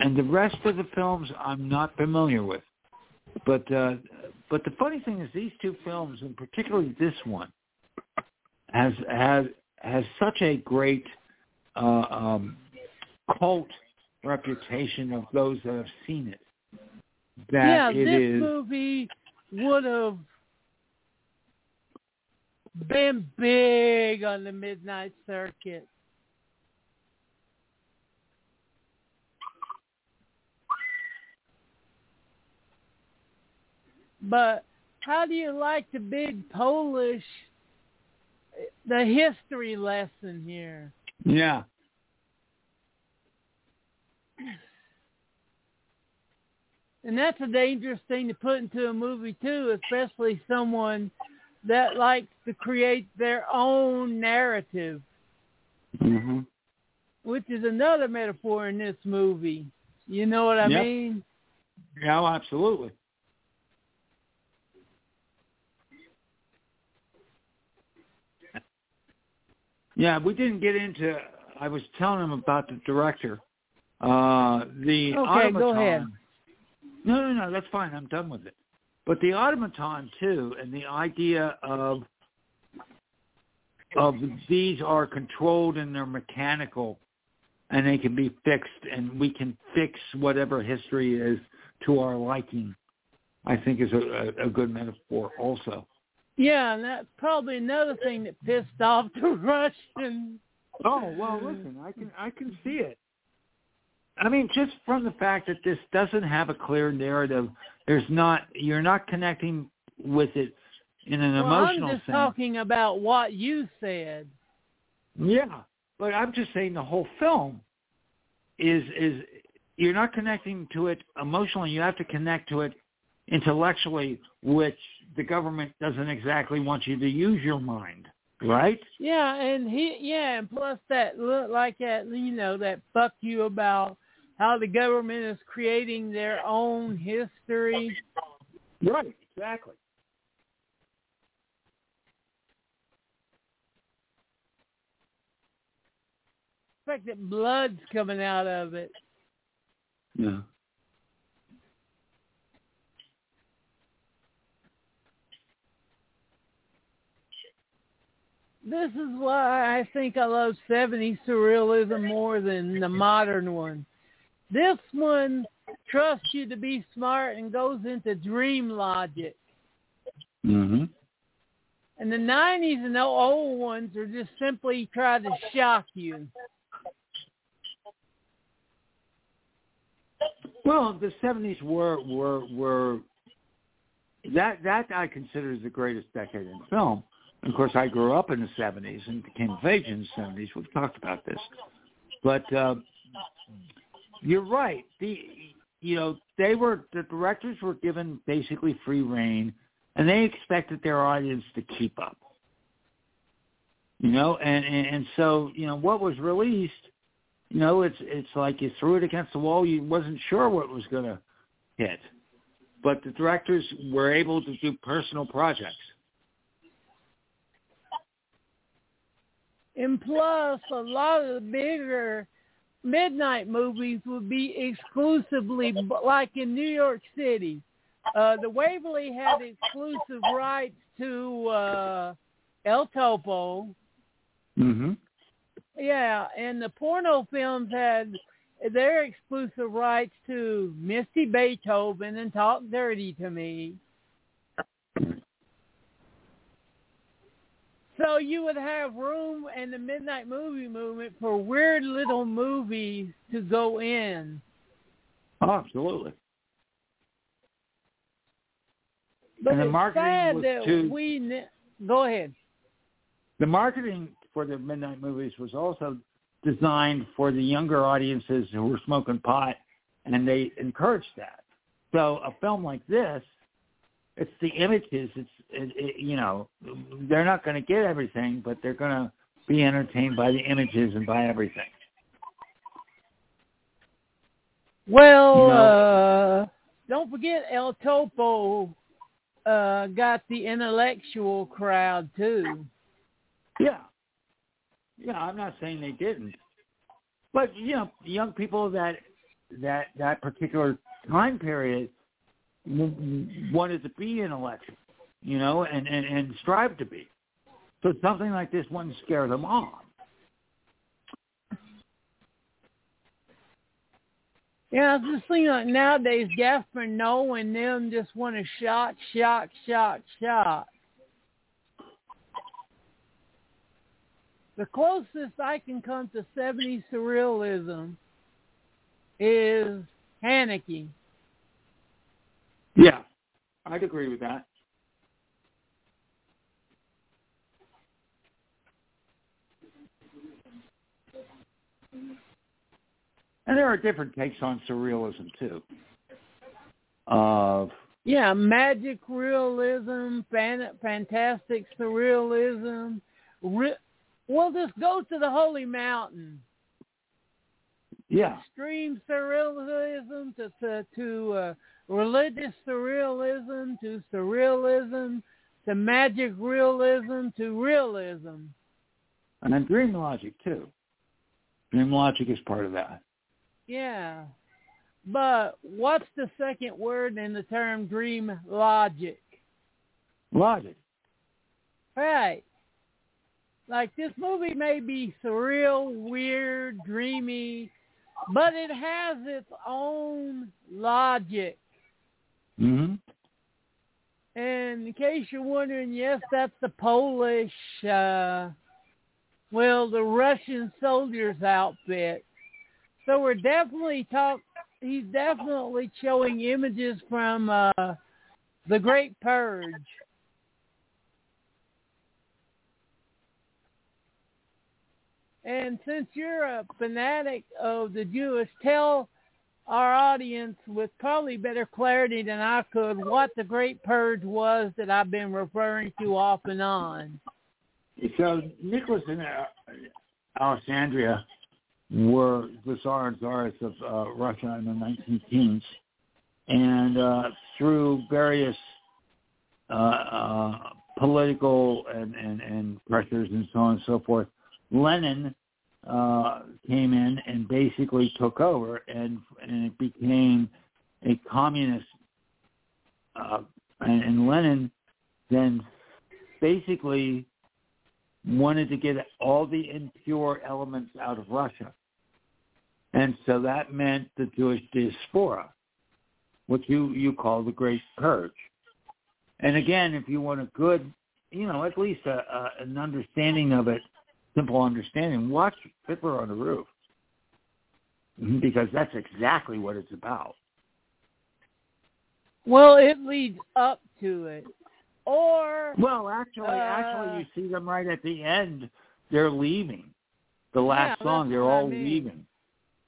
and the rest of the films I'm not familiar with. But uh, but the funny thing is these two films, and particularly this one, has has has such a great uh, um, cult reputation of those that have seen it. That
yeah,
it
this
is
movie would have been big on the midnight circuit. But how do you like the big Polish, the history lesson here?
Yeah.
And that's a dangerous thing to put into a movie too, especially someone that likes to create their own narrative,
hmm
which is another metaphor in this movie. You know what I
Yep.
mean?
Yeah, absolutely. Yeah, we didn't get into. I was telling him about the director. Uh, the
Okay, go
automaton.
ahead.
No, no, no, that's fine. I'm done with it. But the automaton too, and the idea of of these are controlled and they're mechanical, and they can be fixed, and we can fix whatever history is to our liking. I think is a, a, good metaphor also.
Yeah, and that's probably another thing that pissed off the Russians.
Oh well, listen, I can I can see it. I mean, just from the fact that this doesn't have a clear narrative, there's not you're not connecting with it in an
well,
emotional
I'm just
sense.
talking about what you said.
Yeah, but I'm just saying the whole film is is you're not connecting to it emotionally. You have to connect to it intellectually, which the government doesn't exactly want you to use your mind, right?
Yeah, and he yeah, and plus that look like that you know that fuck you about how the government is creating their own history.
Right, exactly.
The fact that blood's coming out of it.
Yeah.
This is why I think I love 70s surrealism more than the modern one. This one trusts you to be smart and goes into dream logic.
Mhm.
And the 90s and the old ones are just simply trying to shock you.
Well, the seventies were were were that that I consider is the greatest decade in film. Of course, I grew up in the seventies and became of age in the seventies. We've talked about this, but uh, you're right. The you know they were the directors were given basically free reign, and they expected their audience to keep up. You know, and and, and so you know what was released you know, it's it's like you threw it against the wall. You wasn't sure what was going to hit, but the directors were able to do personal projects.
And plus, a lot of the bigger midnight movies would be exclusively like in New York City. Uh, the Waverly had exclusive rights to uh, El Topo.
Mm-hmm.
Yeah, and the porno films had their exclusive rights to Misty Beethoven and Talk Dirty to Me. So you would have room in the midnight movie movement for weird little movies to go in.
Oh, absolutely.
But
And the marketing was too-
we ne- go ahead.
The marketing for the midnight movies was also designed for the younger audiences who were smoking pot, and they encouraged that. So a film like this, it's the images. It's it, it, you know they're not going to get everything, but they're going to be entertained by the images and by everything.
Well,
You know-
uh, don't forget El Topo uh, got the intellectual crowd too.
Yeah. Yeah, I'm not saying they didn't. But you know, young people that that that particular time period wanted to be intellectual, you know, and, and and strive to be. So something like this wouldn't scare them off.
Yeah, it's just seems like uh, nowadays Gaspar Noe and them just want to shot, shot, shot, shot. The closest I can come to 70s surrealism is Haneke.
Yeah, I'd agree with that. And there are different takes on surrealism too. of
Yeah, magic realism, fan, fantastic surrealism. Re- well, just go to the Holy Mountain.
yeah,
Extreme surrealism to to, to uh, religious surrealism to surrealism to magic realism to realism.
and then dream logic too. Dream logic is part of that.
Yeah. But what's the second word in the term dream logic?
Logic.
Right. Like this movie may be surreal, weird, dreamy, but it has its own logic.
Hmm
And in case you're wondering, yes, that's the Polish, uh, well, the Russian soldiers' outfit. So we're definitely talk. He's definitely showing images from uh, the Great Purge. And since you're a fanatic of the Jewish, tell our audience with probably better clarity than I could what the Great Purge was that I've been referring to off and on.
So Nicholas and uh, Alexandria were the Tsar and Tsaress of uh, Russia in the 19th teens, and uh, through various uh, uh, political and, and, and pressures and so on and so forth, Lenin uh, came in and basically took over, and and it became a communist. Uh, and, and Lenin then basically wanted to get all the impure elements out of Russia. And so that meant the Jewish diaspora, what you, you call the Great Purge. And again, if you want a good, you know, at least a, a, an understanding of it, simple understanding, watch Fiddler on the Roof. Because that's exactly what it's about.
Well, it leads up to it. Or
Well, actually,
Uh,
actually, you see them right at the end. They're leaving. The last
Yeah,
song, they're
what I
all
mean.
leaving.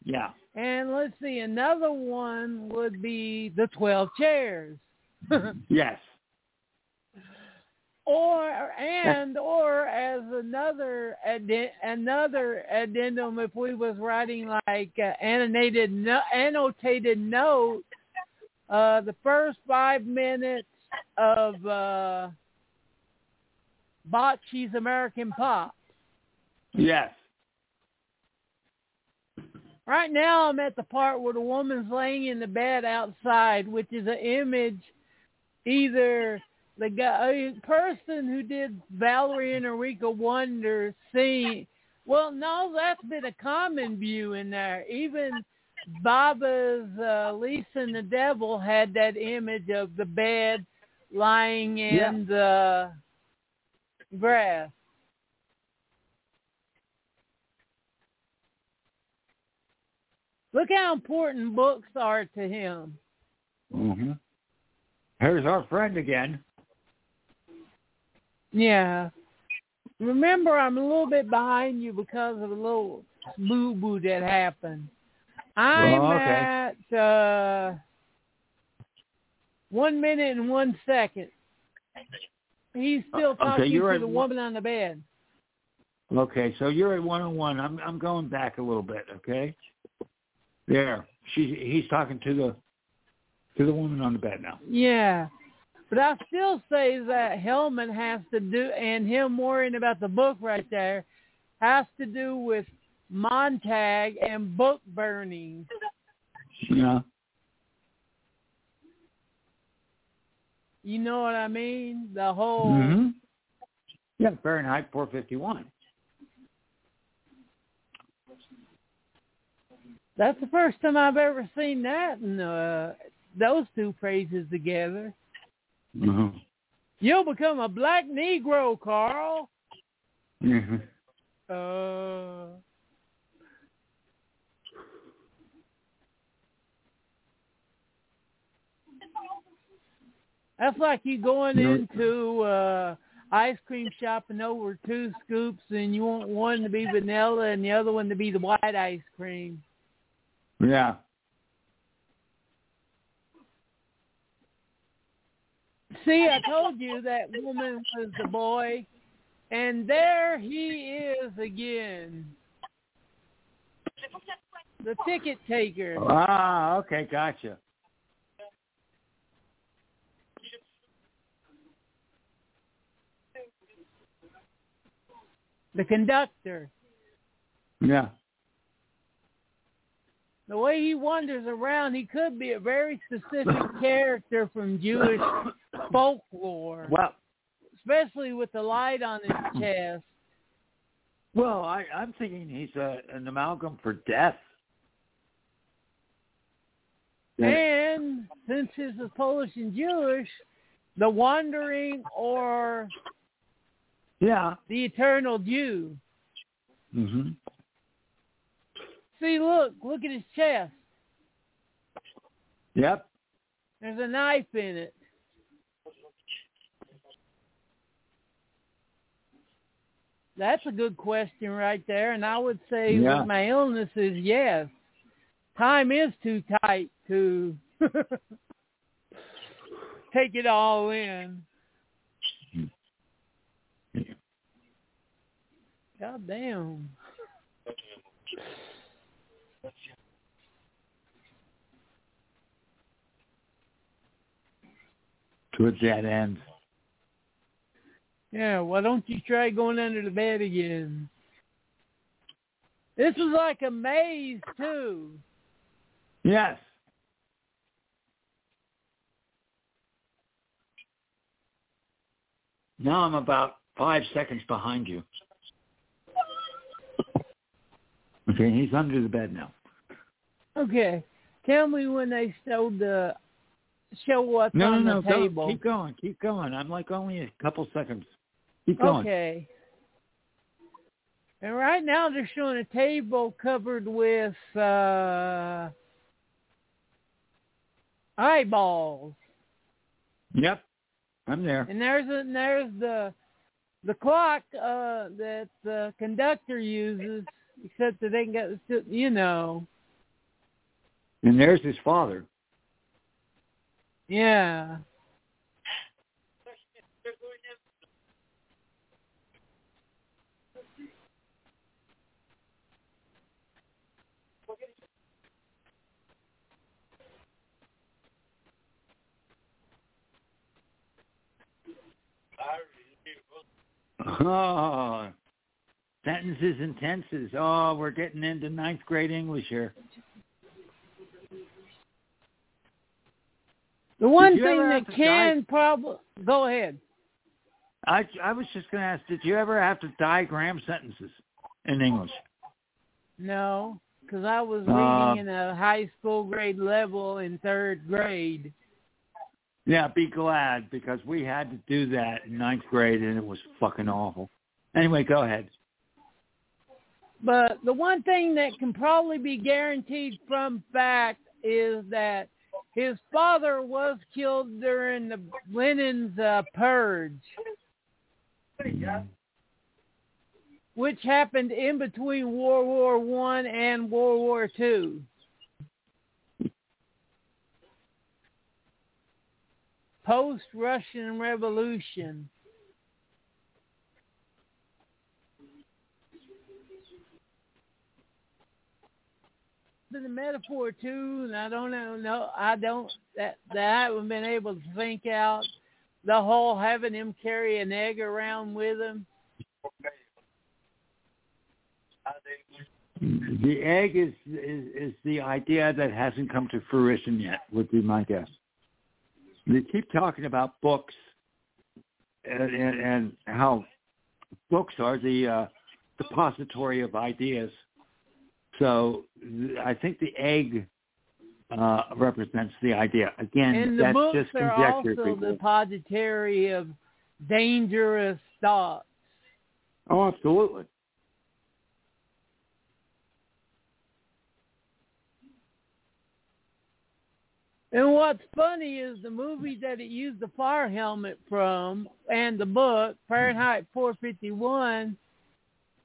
Yeah.
and let's see, another one would be the Twelve Chairs.
Yes.
Or and or as another adden- another addendum if we was writing like uh, annotated no, annotated note uh the first 5 minutes of uh Bakshi's American Pop
Yes.
Right now, I'm at the part where the woman's laying in the bed outside, which is an image either the guy, a person who did Valerie and Eureka Wonder scene. Well, no, that's been a common view in there. Even Bava's uh, Lisa and the Devil had that image of the bed lying in
Yeah.
the grass. Look how important books are to him.
hmm Here's our friend again.
Yeah. Remember, I'm a little bit behind you because of a little boo boo that happened. I'm
Oh, okay.
at uh, one minute and one second. He's still
Uh, okay,
talking
you're
to the
one-
woman on the bed.
Okay, so you're at one on one. I'm I'm going back a little bit. Okay. There. She he's talking to the to the woman on the bed now.
Yeah. But I still say that Hellman has to do, and him worrying about the book right there, has to do with Montag and book burning.
Yeah.
You know what I mean? The whole
hmm Yeah, Fahrenheit 451.
That's the first time I've ever seen that and uh those two phrases together.
Hmm
You'll become a black Negro, Carl.
hmm
Uh That's like you going into uh ice cream shop and over two scoops and you want one to be vanilla and the other one to be the white ice cream.
Yeah.
See, I told you that woman was the boy, and there he is again. The ticket taker.
Ah, okay, gotcha.
The conductor.
Yeah.
The way he wanders around, he could be a very specific character from Jewish folklore,
Well,
especially with the light on his chest.
well, I, I'm thinking he's a, an amalgam for death.
And since he's is Polish and Jewish, the wandering or
Yeah.
the eternal Jew.
hmm
See, look, look at his chest.
Yep.
There's a knife in it. That's a good question right there, and I would say
Yeah.
with my illness is yes. Time is too tight to take it all in. Mm-hmm. God damn.
To a dead end.
Yeah, why don't you try going under the bed again? This is like a maze too.
Yes. Now I'm about five seconds behind you. Okay, he's under the bed now.
Okay. Tell me when they showed the show what's
No,
on
no,
the
no.
table.
Keep going. Keep going. I'm like only a couple seconds. Keep going.
Okay. And right now they're showing a table covered with uh eyeballs.
Yep. I'm there.
And there's a, there's the the clock uh that the conductor uses except that they got you know.
And there's his father.
Yeah.
Oh, sentences and tenses. Oh, we're getting into ninth grade English here.
The one thing that can probably go ahead.
I I was just going to ask, did you ever have to diagram sentences in English?
No, because I was
Uh,
reading in a high school grade level in third grade.
Yeah, be glad because we had to do that in ninth grade and it was fucking awful. Anyway, go ahead.
But the one thing that can probably be guaranteed from fact is that his father was killed during the Lenin's uh, purge, which happened in between World War One and World War Two. Post Russian Revolution. Been a metaphor too, and I don't know. No, I don't. That that I haven't been able to think out the whole having him carry an egg around with him.
The egg is, is is the idea that hasn't come to fruition yet. Would be my guess. They keep talking about books and, and, and how books are the uh, depository of ideas. So I think the egg uh, represents the idea. Again,
And the
that's
books
just
are
conjecture.
also
people.
the depository of dangerous thoughts.
Oh, absolutely.
And what's funny is the movie that it used the fire helmet from and the book, Fahrenheit 451,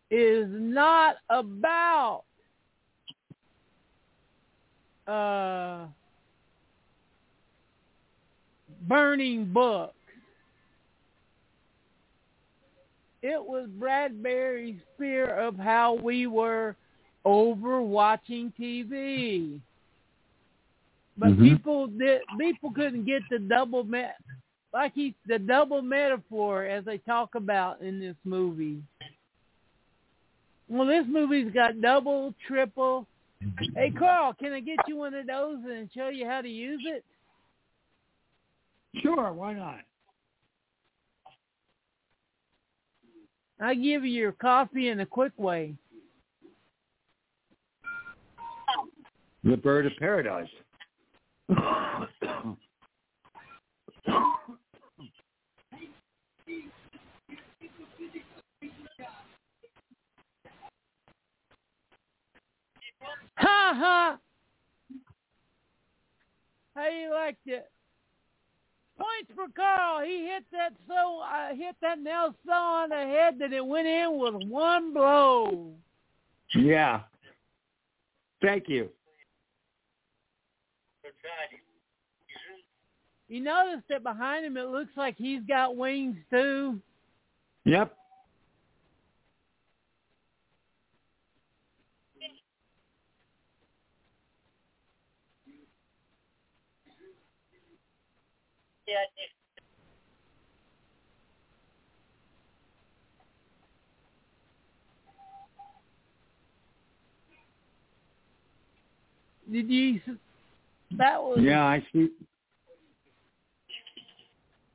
is not about uh, burning Book. It was Bradbury's fear of how we were over watching TV. But
mm-hmm.
people did, people couldn't get the double met like he the double metaphor as they talk about in this movie. Well, this movie's got double, triple, Hey, Carl, can I get you one of those and show you how to use it?
Sure, why not?
I give you your coffee in a quick way.
The bird of paradise.
Ha! How you liked it? Points for Carl. He hit that so uh, hit that nail so on the head that it went in with one blow.
yeah. Thank you.
You notice that behind him it looks like he's got wings too.
Yep.
Did you? That was
Yeah, I see.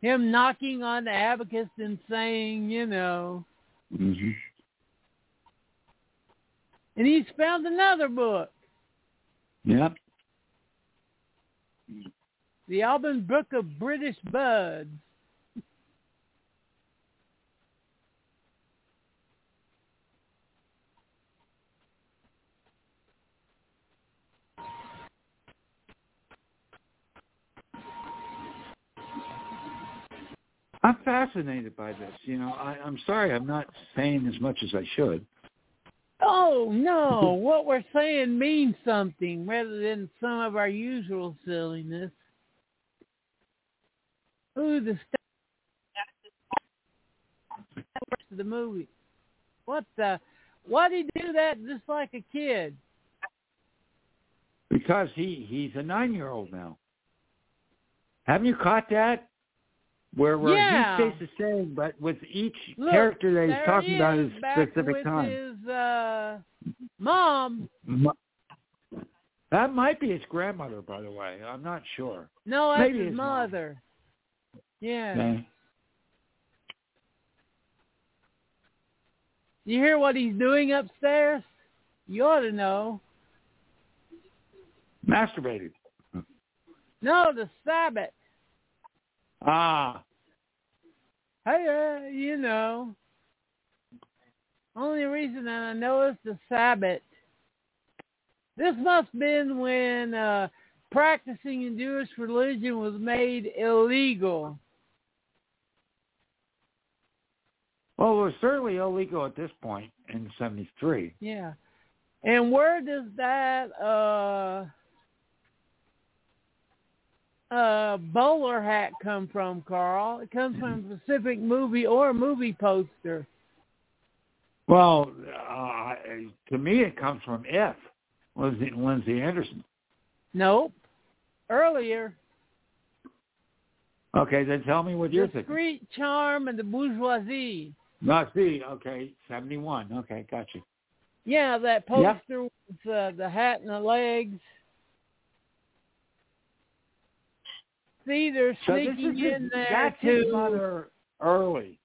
him knocking on the abacus and saying, you know,
hmm
and he's found another book,
Yep.
The Alban Book of British Buds.
I'm fascinated by this. You know, I, I'm sorry I'm not saying as much as I should.
Oh no, what we're saying means something rather than some of our usual silliness. Ooh, the stuff of the movie. What the? Why'd he do that just like a kid?
Because he he's a nine year old now. Haven't you caught that? Where where
Yeah.
he stays the same, but with each
Look,
character that he's talking
he
about
is
specific
with
time.
his uh, mom.
That might be his grandmother, by the way. I'm not sure.
No, that's
Maybe
his
his mom.
Yeah. You hear what he's doing upstairs? You ought to know.
Masturbated.
No, the Sabbath.
Ah,
Hey, uh, you know. Only reason that I know is the Sabbath. This must have been when uh, practicing in Jewish religion was made illegal.
Well, it was certainly illegal at this point in '73.
Yeah. And where does that uh uh bowler hat come from, Carl? It comes from a specific movie or a movie poster.
Well, uh, to me, it comes from If Lindsay, Lindsay Anderson.
Nope. Earlier.
Okay, then tell me what you're thinking.
street charm and the bourgeoisie.
No, see, okay, 71. Okay, got you.
Yeah, that
Yeah.
poster with uh, the hat and the legs. See, they're
So
sneaking
his,
in there
that's
to
his mother early.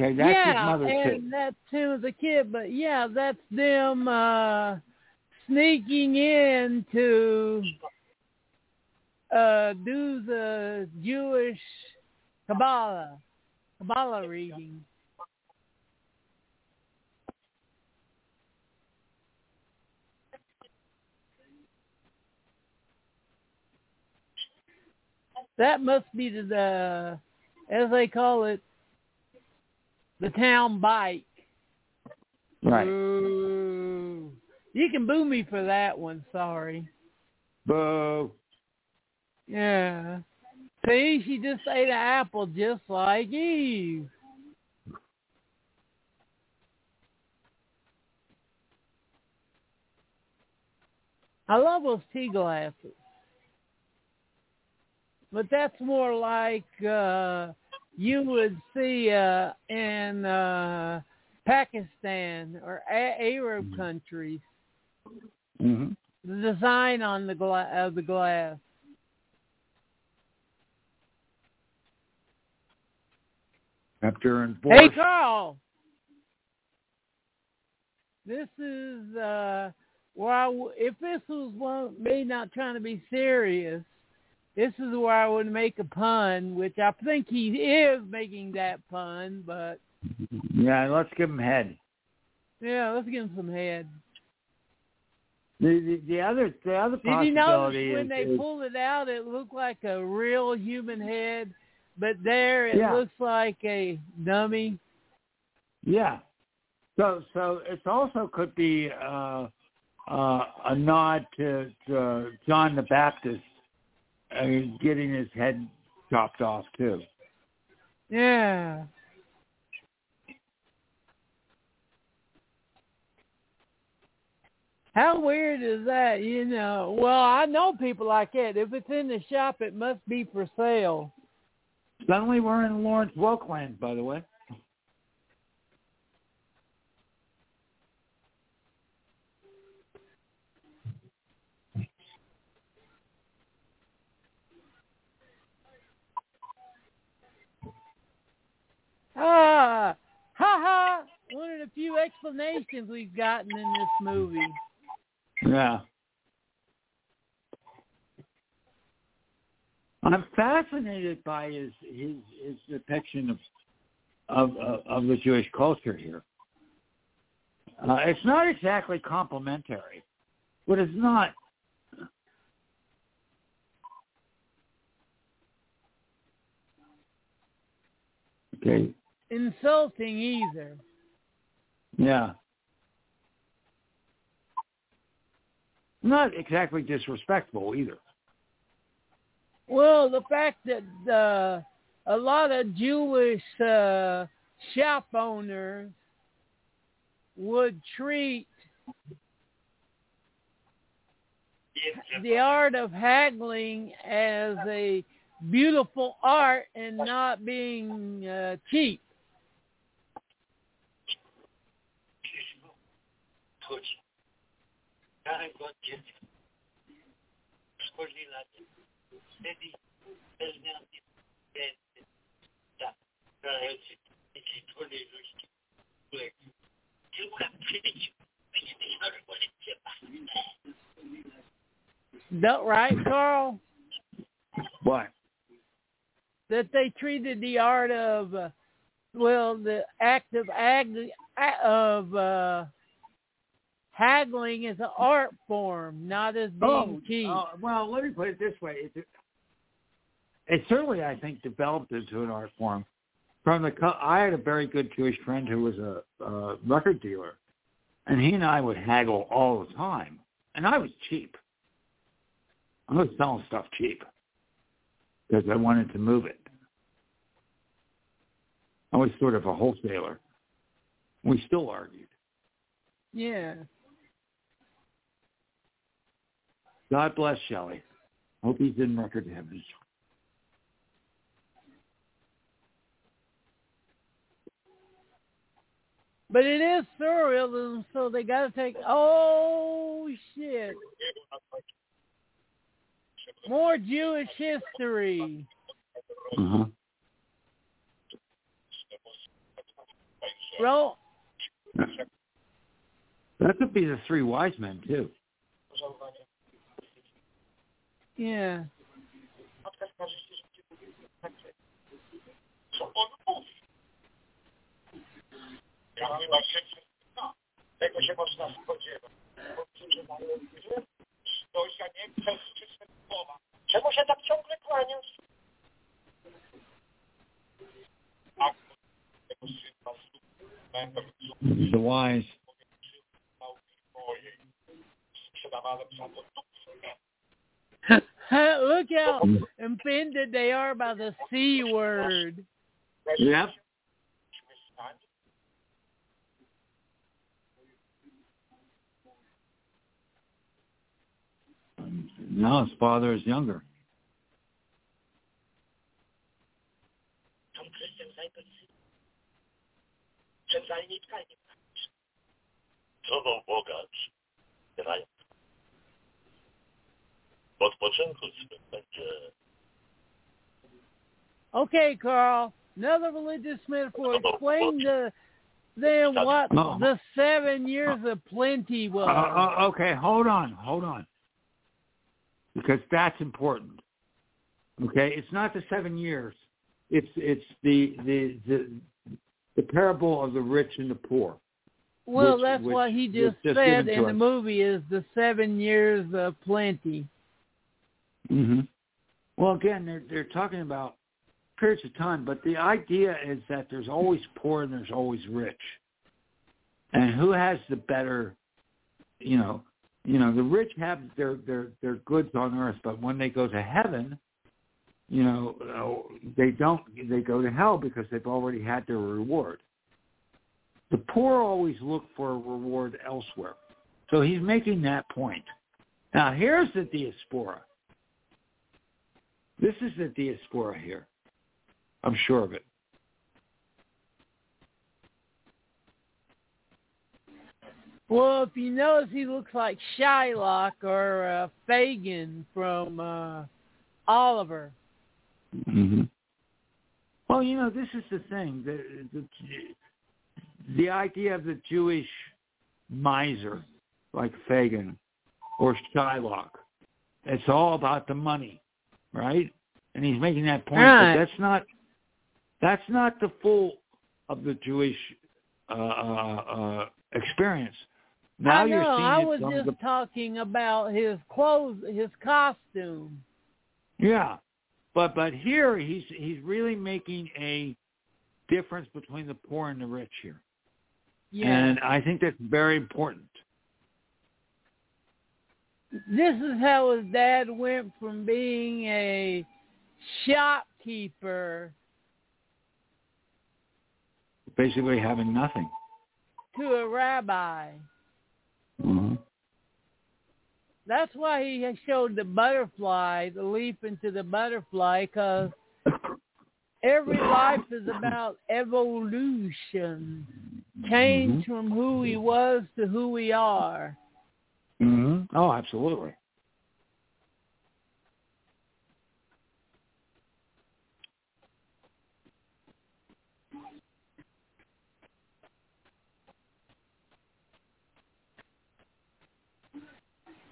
Okay, that's
yeah,
his mother
and
too.
that's him as a kid. But yeah, that's them uh sneaking in to uh do the Jewish Kabbalah Kabbalah reading. That must be the, the as they call it, the town bike.
Right.
Boo. You can boo me for that one. Sorry.
Boo.
Yeah. See, she just ate an apple just like Eve. I love those tea glasses. But that's more like uh, you would see uh, in uh, Pakistan or A- Arab mm-hmm. countries.
Mm-hmm.
The design on the, gla- of the glass.
After and
Hey Carl, this is uh, where I w- if this was one me not trying to be serious, this is where I would make a pun, which I think he is making that pun, but
Yeah, let's give him head.
yeah, let's give him some head.
The, the, the other the other
Did you notice
possibility
when
is,
they
is-
pulled it out, it looked like a real human head, but there it
Yeah.
looks like a dummy.
yeah. So so it also could be uh, uh, a nod to, to John the Baptist uh, getting his head chopped off too.
Yeah. How weird is that? You know, well, I know people like that. If it's in the shop, it must be for sale.
Suddenly we're in Lawrence Welk land, by the way.
Ah, ha ha! One of the few explanations we've gotten in this movie.
Yeah. I'm fascinated by his his his depiction of of of, of the Jewish culture here. Uh, it's not exactly complimentary, but it's not. Okay.
Insulting either.
Yeah. Not exactly disrespectful either.
Well, the fact that uh, a lot of Jewish uh, shop owners would treat the art of haggling as a beautiful art and not being uh, cheap. That right, Carl?
What?
That they treated the art of, uh, well, the act of ag- of uh, haggling as an art form, not as being
Oh,
cheap.
uh, well, let me put it this way: it, it certainly, I think, developed into an art form. From the, I had a very good Jewish friend who was a, a record dealer, and he and I would haggle all the time, and I was cheap. I was selling stuff cheap because I wanted to move it. I was sort of a wholesaler. We still argued.
Yeah.
God bless Shelley. Hope he's in record heaven.
But it is surrealism, so they got to take. Oh shit! More Jewish history.
Uh-huh.
Bro,
That could be the three wise men too.
yeah.
Matka skaże się, że co on mówi. Ja chyba się no, tego się można spodziewać. Bo którzy mają nie przez czyste słowa. Czemu się tak ciągle kłaniasz? A tego syna będę
The wise.
mojej. Sprzedawałem za to
Look how offended they are by the C word.
Yep. No, his father is younger.
Tom Christian Cypress. Czym zajmijka nie
Słowo bogacz grają. W odpoczynku swym będzie
Okay, Carl. Another religious metaphor. Explain to them what
No.
the seven years of plenty was.
Uh, uh, okay, hold on, hold on, because that's important. Okay, it's not the seven years. It's it's the the the, the parable of the rich and the poor.
well,
which-
that's
which
what he just,
just
said in the movie is the seven years of plenty.
Mm-hmm. Well, again, they're they're talking about periods of time, but the idea is that there's always poor and there's always rich, and who has the better, you know, you know, the rich have their their their goods on earth, but when they go to heaven, you know, they don't. They go to hell because they've already had their reward. The poor always look for a reward elsewhere. So he's making that point. Now here's the diaspora. This is the diaspora here. I'm sure of it.
Well, if you notice, he looks like Shylock or uh, Fagin from uh, Oliver.
Mm-hmm. Well, you know, this is the thing. The, the, the idea of the Jewish miser, like Fagin or Shylock, it's all about the money, right? And he's making that point,
Right.
but that's not that's not the full of the Jewish uh, uh, uh, experience. Now
I know.
you're seeing
I was just
the
talking about his clothes, his costume.
Yeah, but but here he's he's really making a difference between the poor and the rich here,
Yeah.
and I think that's very important.
this is how his dad went from being a shopkeeper
Basically, having nothing.
to a rabbi.
Mm-hmm.
That's why he showed the butterfly, the leap into the butterfly, because every life is about evolution, change from who we was to who we are.
Mm-hmm. Oh, absolutely.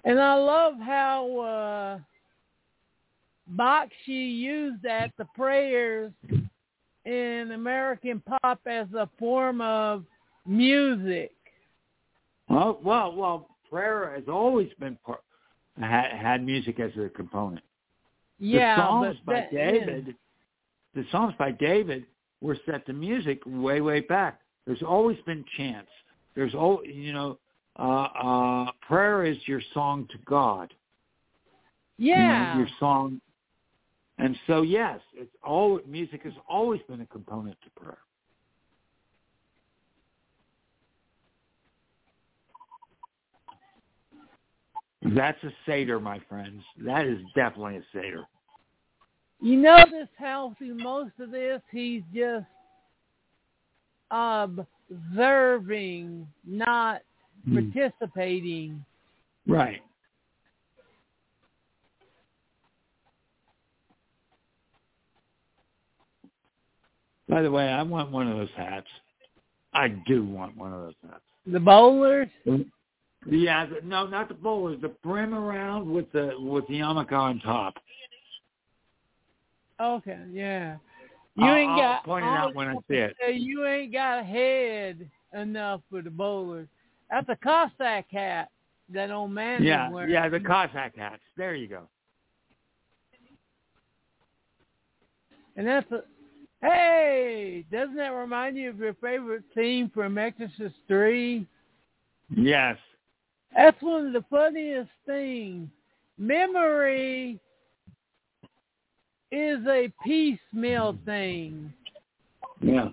And I love how uh, Bakshi used that, the prayers in American pop as a form of music.
Well, well, well. Prayer has always been part, had, had music as a component.
Yeah,
the songs by
that-
David, the songs by David were set to music way, way back. There's always been chants. There's all you know. Uh, uh, prayer is your song to God. you know,
Yeah,
your song. And so yes, it's all music has always been a component to prayer. That's a Seder, my friends. That is definitely a Seder.
you notice how through most of this he's just observing, not
Hmm.
participating.
Right. By the way, I want one of those hats. I do want one of those hats.
The bowlers,
Yeah, the, no, not the bowlers. The brim around with the with the yarmulke on top.
okay, yeah. You
I'll-
ain't
I'll
got
point it out when I see it.
You ain't got a head enough for the bowlers. That's a Cossack hat that old man
Yeah,
wearing.
yeah, the Cossack hats. There you go.
And that's a hey, doesn't that remind you of your favorite scene from Exorcist three?
Yes.
That's one of the funniest things. Memory is a piecemeal thing.
Yeah.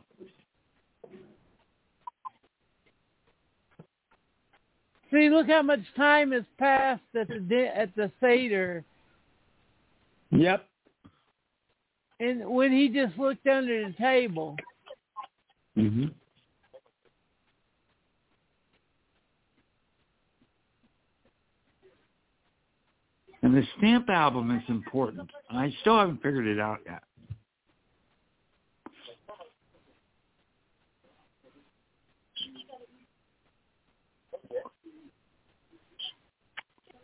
See, look how much time has passed at the at the Seder,
Yep.
and when he just looked under the table.
hmm And the stamp album is important. I still haven't figured it out yet.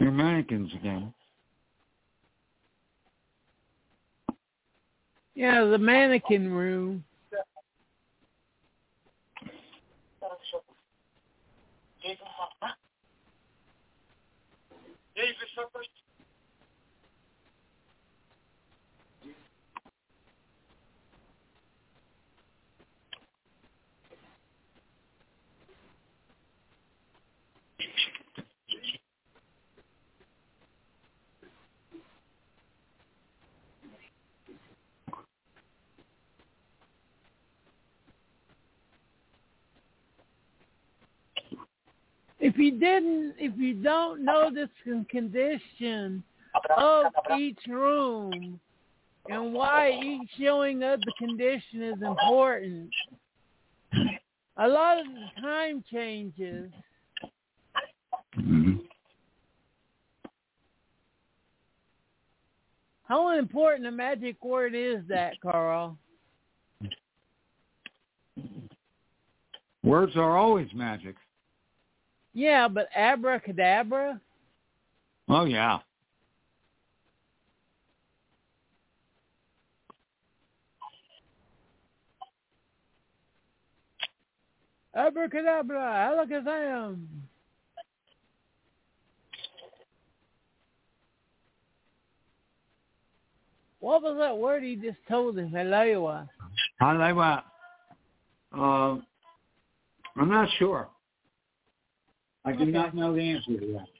They're mannequins again.
Yeah, the mannequin room. If you didn't, if you don't know the condition of each room and why each showing of the condition is important, a lot of the time changes.
hmm
How important a magic word is that, Carl?
Words are always magic.
Yeah, but abracadabra?
Oh yeah.
Abracadabra, alakazam. What was that word he just told us? Alewa.
How do I what? Uh, I'm not sure. I do not know the answer to that.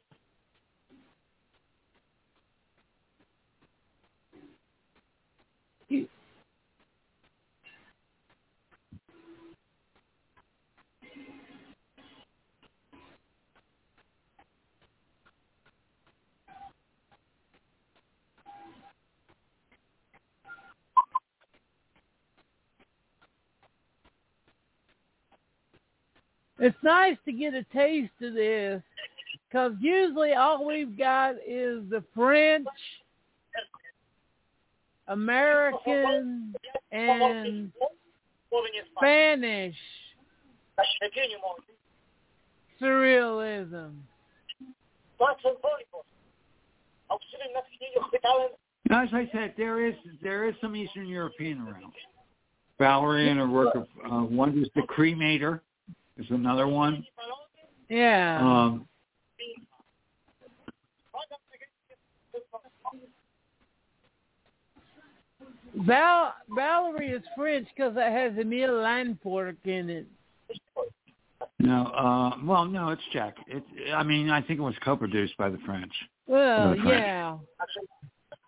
It's nice to get a taste of this because usually all we've got is the French, American, and. Spanish surrealism.
As I said, there is there is some Eastern European around. Valerian, a work of uh, one is the cremator, is another one.
Yeah.
Um,
Val Valerie is French because it has Emile pork in it.
no, uh, well, no, it's Czech. It, I mean, I think it was co-produced by the French.
Well,
The French.
yeah.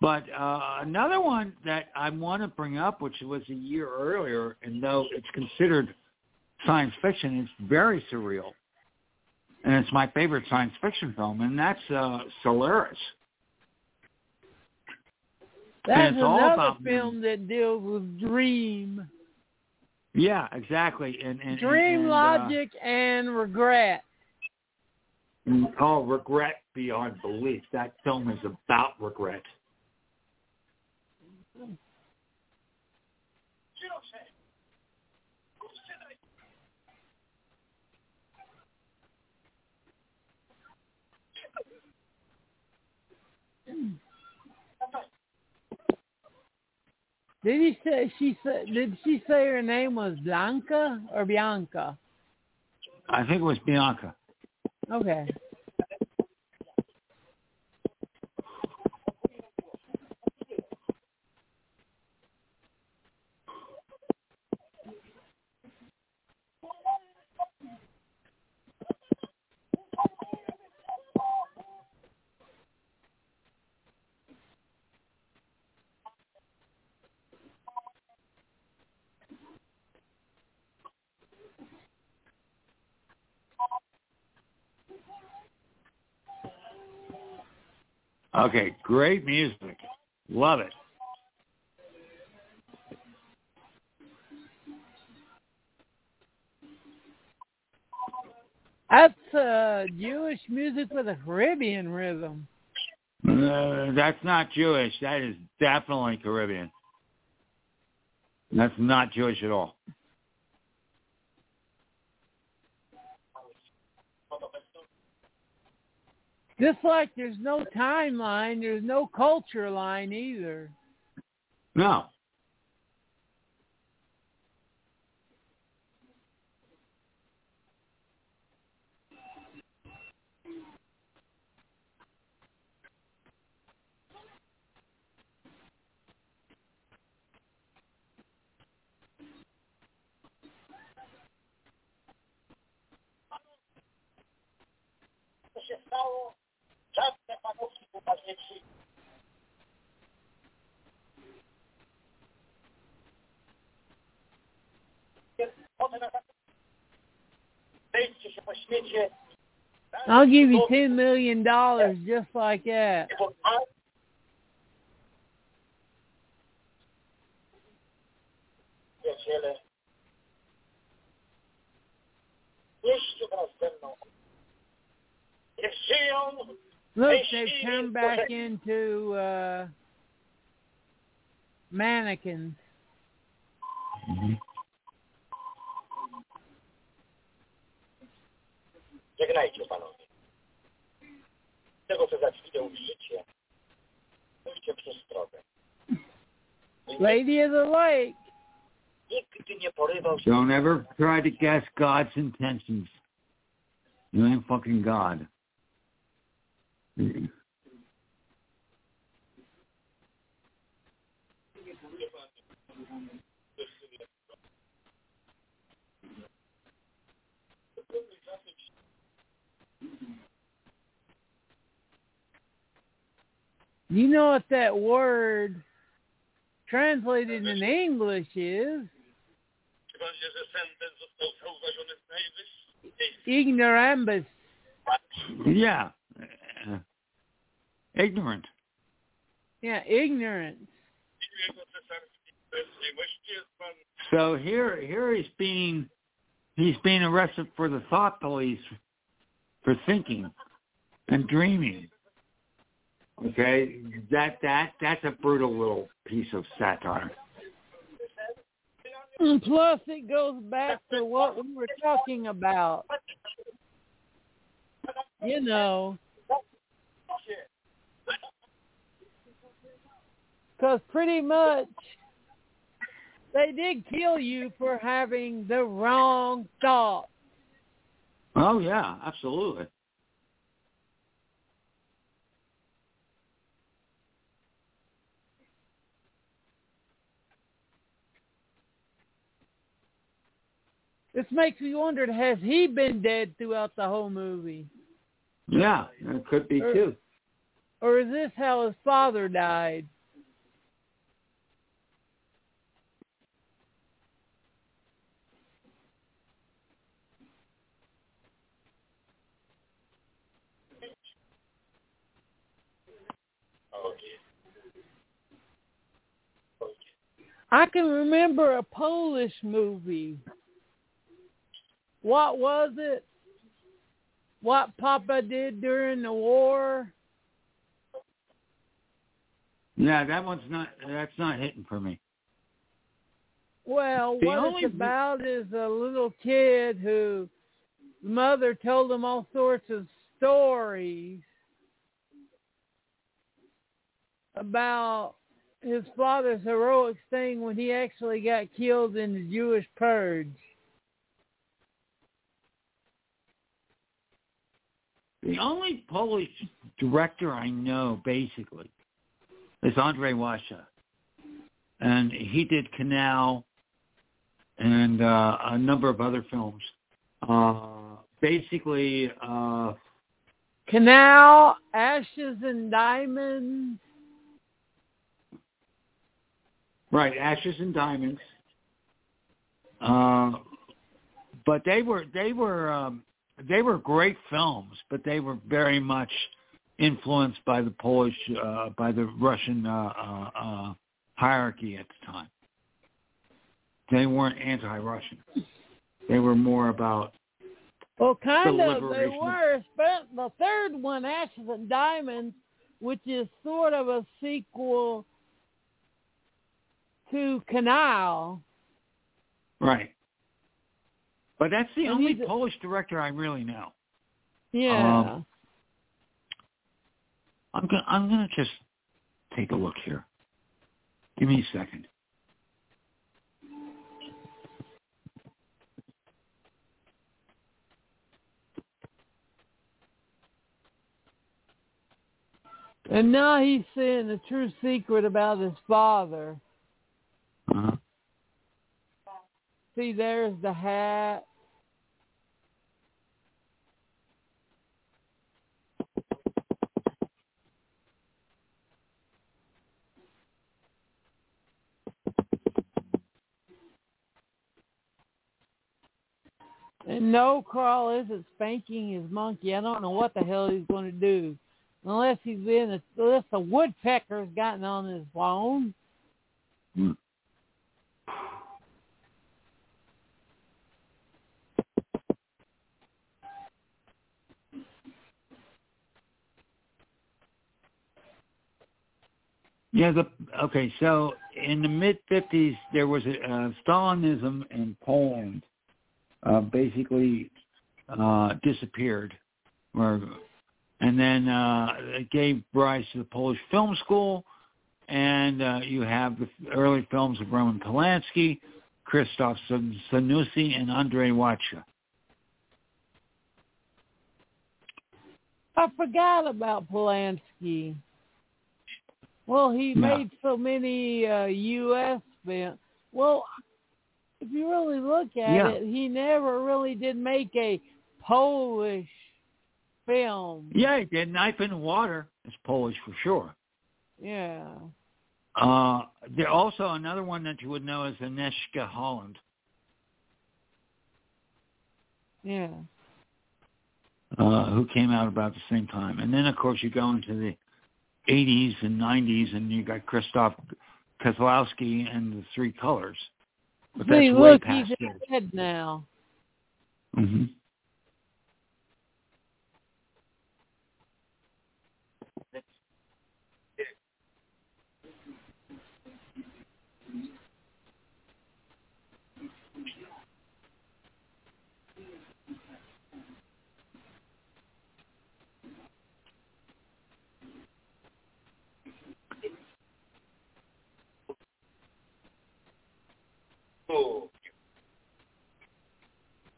But uh, another one that I want to bring up, which was a year earlier, and though it's considered science fiction, it's very surreal, and it's my favorite science fiction film, and that's uh, Solaris.
That's another film that deals with dream,
Yeah, exactly, and, and
dream
and, uh,
logic, and regret.
oh, regret beyond belief. That film is about regret.
Did he say she said? Did she say her name was Blanca or Bianca?
I think it was Bianca.
Okay.
Okay, great music. Love it.
That's uh, Jewish music with a Caribbean rhythm.
Uh, that's not Jewish. That is definitely Caribbean. That's not Jewish at all.
Just like there's no timeline, there's no culture line either.
No.
Co się stało?
I'll give you ten million dollars just like that. Into uh mannequins.
Żegnajcie panowie. Tego, co za chwilę ujrzycie, pójdźcie przez drogę.
Lady of the Lake.
Nigdy nie porywał się
Don't ever try to guess God's intentions. You ain't fucking God.
You know what that word translated in English is?
Chyba, że sen ten został zauważony z najwyższej
Ignorambus.
Yeah. Ignorant.
Yeah, ignorance.
jego cesarskiej sprawiedliwości jest pan
So here, here he's being, he's being arrested for the thought police for thinking and dreaming. Okay, that that that's a brutal little piece of satire.
And plus, it goes back to what we were talking about. You know, because pretty much they did kill you for having the wrong thought.
Oh yeah, absolutely.
This makes me wonder: Has he been dead throughout the whole movie,
Yeah, it could be
Er-
too.
or is this how his father died? I can remember a Polish movie. What was it? What Papa did during the war?
Yeah, that one's not. That's not hitting for me.
Well,
The
what
only-
it's about is a little kid who mother told him all sorts of stories about his father's heroic thing when he actually got killed in the Jewish purge.
The only Polish director I know, basically, is Andre Wajda. And he did Canal and uh, a number of other films. Uh, basically, uh,
Canal, Ashes and Diamonds.
right, Ashes and Diamonds. Uh, but they were they were um, they were great films, but they were very much influenced by the Polish, uh, by the Russian uh, uh, uh, hierarchy at the time. They weren't anti-Russian. They were more about
Well, kind
The
of they were. The third one, Ashes and Diamonds, which is sort of a sequel to Canal.
right. But that's the
And
only Polish director I really know.
Yeah.
Um, I'm gonna I'm gonna just take a look here. Give me a second.
and now he's saying the true secret about his father.
Uh,
See, there's the hat. And no, Carl isn't spanking his monkey. I don't know what the hell he's going to do, unless he's been a, unless the woodpecker's gotten on his phone.
hmm. Yeah, the okay. So in the mid '50s, there was a uh, Stalinism in Poland. Uh, basically, uh, disappeared, or and then uh, it gave rise to the Polish Film School, and uh, you have the early films of Roman Polanski, Krzysztof Zanussi, and Andrei Wajda.
I forgot about Polanski. Well, he
Yeah.
made so many uh, U.S. films. Well, if you really look at
Yeah.
it, he never really did make a Polish film.
Yeah, he did. Knife in the Water is Polish for sure.
Yeah.
Uh, there also another one that you would know is Agnieszka Holland.
Yeah.
uh, who came out about the same time. And then, of course, you go into the 80s and 90s, and you got Christoph Kozlowski and the Three Colors. But that's
See,
way
look,
past
he's dead now.
hmm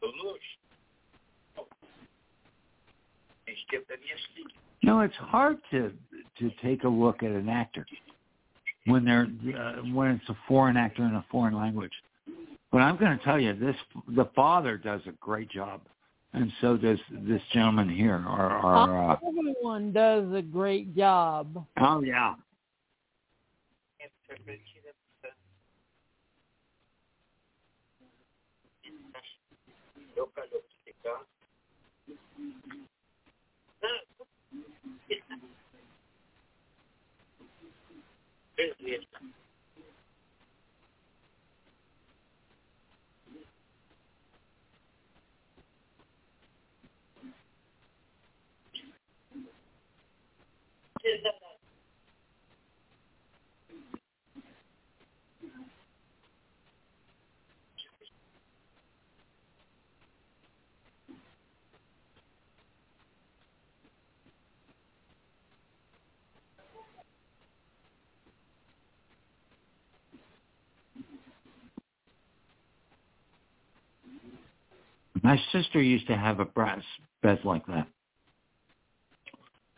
To nóż. Jeśli ten jest
You know, it's hard to to take a look at an actor when they're uh, when it's a foreign actor in a foreign language. But I'm going to tell you, this the father does a great job, and so does this gentleman here. Or, or uh,
Everyone does a great job.
oh yeah,
lokaloptyka. Bezwiedna.
My sister used to have a brass bed like that.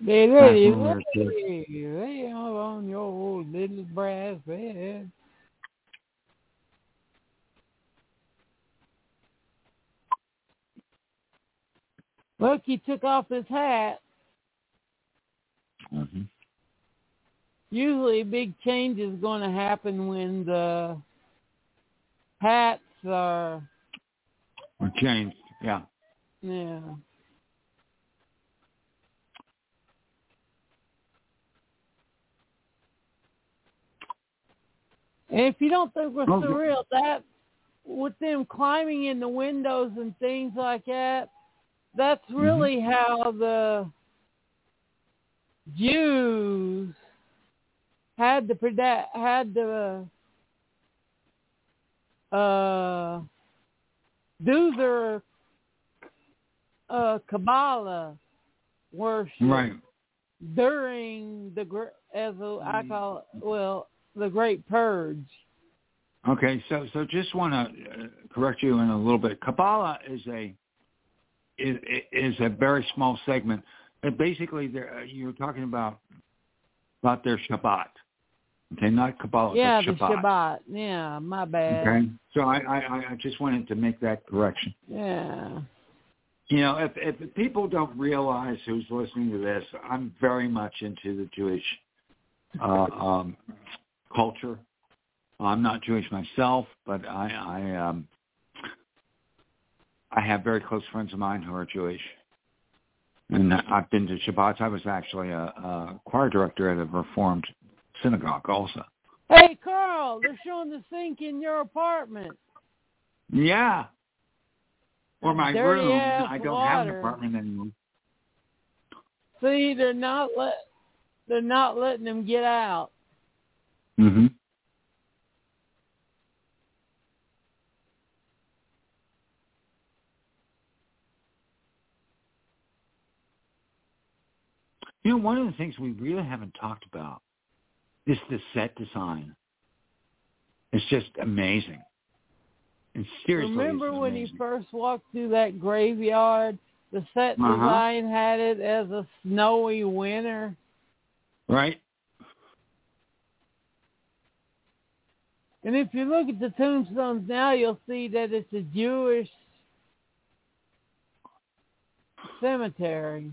They
Back
ready,
when we were kids.
ready, lay on your old little brass bed. He took off his hat.
hmm
Usually, a big change is going to happen when the hats are,
Or changed. Yeah.
yeah. And if you don't think we're
the-
surreal, that with them climbing in the windows and things like that, that's
Mm-hmm.
really how the Jews had to predict, had to uh, do their uh, Kabbalah worship
Right.
during the as I call it, well the Great Purge.
Okay, so so just want to uh, correct you in a little bit. Kabbalah is a is, is a very small segment. And basically, uh, you're talking about about their Shabbat. Okay, not Kabbalah,
yeah, the Shabbat. Yeah, my bad.
Okay, so I, I I just wanted to make that correction.
Yeah.
You know, if if people don't realize who's listening to this, I'm very much into the Jewish uh, um, culture. I'm not Jewish myself, but I I um, I have very close friends of mine who are Jewish, and I've been to Shabbats. I was actually a, a choir director at a Reformed synagogue, also.
Hey, Carl, they're showing the sink in your apartment.
Yeah. Or my
Dirty
room. I don't have an apartment anymore.
See, they're not let they're not letting them get out.
Mm-hmm. You know, one of the things we really haven't talked about is the set design. It's just amazing. And seriously,
Remember when he first walked through that graveyard? The set
Uh-huh.
design had it as a snowy winter.
right?
And if you look at the tombstones now, you'll see that it's a Jewish cemetery.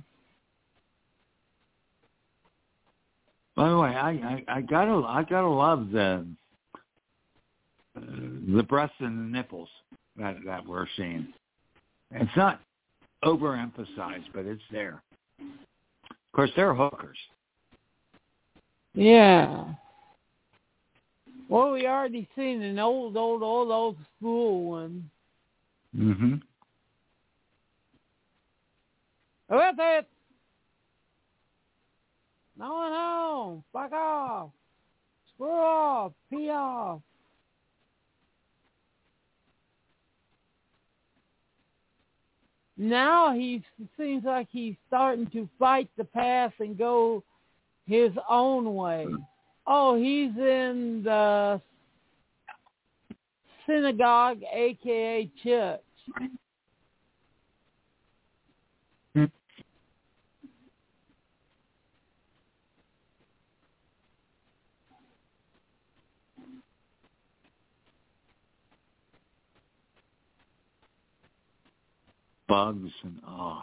By the way, I, I, I gotta I gotta love the uh, the breasts and the nipples that that we're seeing. It's not overemphasized, but it's there. Of course, they're hookers.
Yeah. Well, we already seen an old, old, old, old school one.
Mm-hmm.
With it. No home. Fuck off. Screw off. Pee off. Now he seems like he's starting to fight the past and go his own way. Oh, he's in the synagogue, aka church.
Bugs and oh,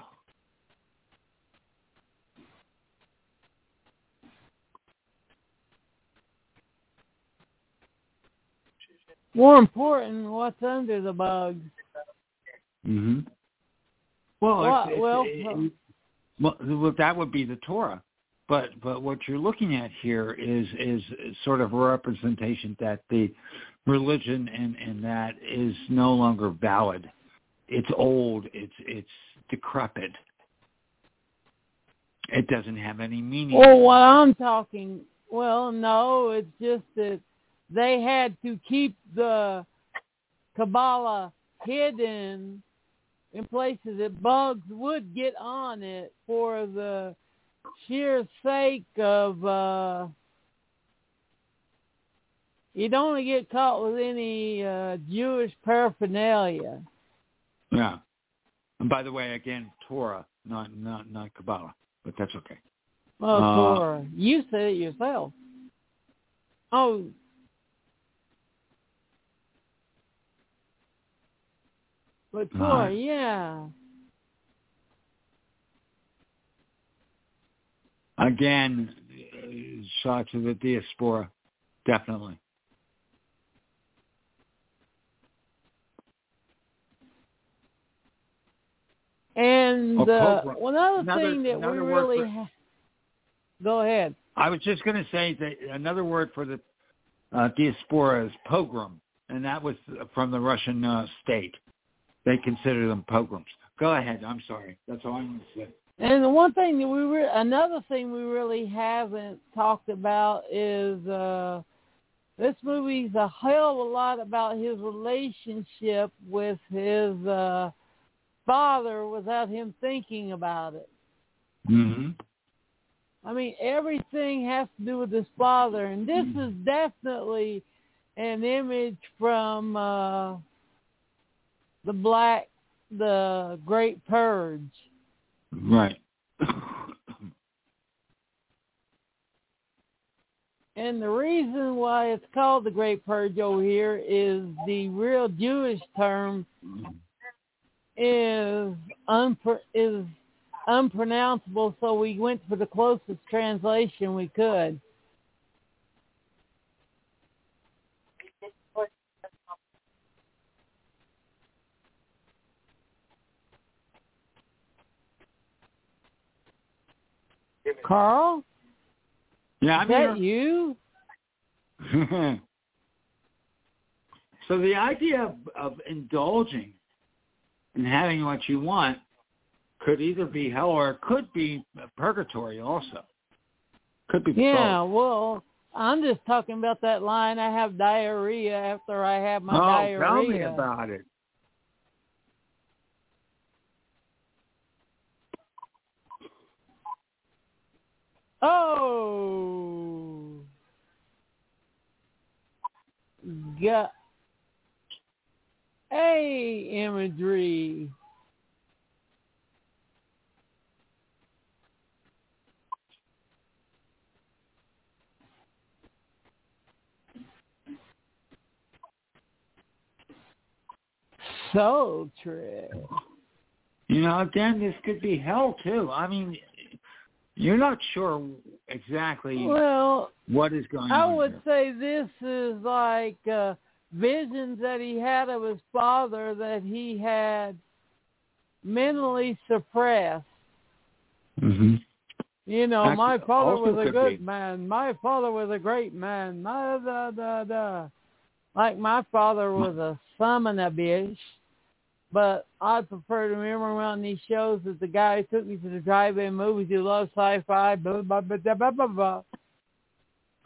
More important, what's under the bugs?
hmm Well,
Well,
it's- it's-
well,
it- well, well, that would be the Torah. But but what you're looking at here is is sort of a representation that the religion and and that is no longer valid. It's old. It's it's decrepit. It doesn't have any meaning.
Well, what I'm talking, well, no, it's just that they had to keep the Kabbalah hidden in places that bugs would get on it for the sheer sake of uh you don't want to get caught with any uh Jewish paraphernalia.
Yeah. And by the way, again, Torah, not not not Kabbalah, but that's okay.
Well,
Uh,
Torah. You said it yourself. Oh. But Torah,
Right.
yeah.
Again, uh, shot to the diaspora, definitely.
And uh, one other,
Another-
thing that we really
for-
ha- go ahead.
I was just going to say that another word for the uh, diaspora is pogrom, and that was from the Russian uh, state. They consider them pogroms. Go ahead. I'm sorry. That's all I'm going to say.
And the one thing that we re- another thing we really haven't talked about is uh this movie's a hell of a lot about his relationship with his uh father without him thinking about it.
Mm-hmm.
I mean, everything has to do with his father, and this is definitely an image from uh, the black, the Great Purge.
Right.
And the reason why it's called the Great Purge over here is the real Jewish term is unpro- is unpronounceable, so we went for the closest translation we could. Carl,
yeah, I'm
that
here.
you?
so the idea of, of indulging and having what you want could either be hell or it could be purgatory also. Could be
Yeah,
both.
well, I'm just talking about that line. I have diarrhea after I have my
oh,
diarrhea.
tell me about it.
Oh, got a imagery. So true.
You know, again, this could be hell too. I mean, you're not sure exactly
Well,
what is going
I
on.
I would
here.
say this is like uh, visions that he had of his father that he had mentally suppressed.
Mm-hmm.
You know,
That
my father was a good
be.
man. My father was a great man. Da, da, da, da. Like my father was a of a bitch. But I prefer to remember around these shows that the guy who took me to the drive-in movies who loves sci-fi, blah, blah, blah, blah, blah, blah.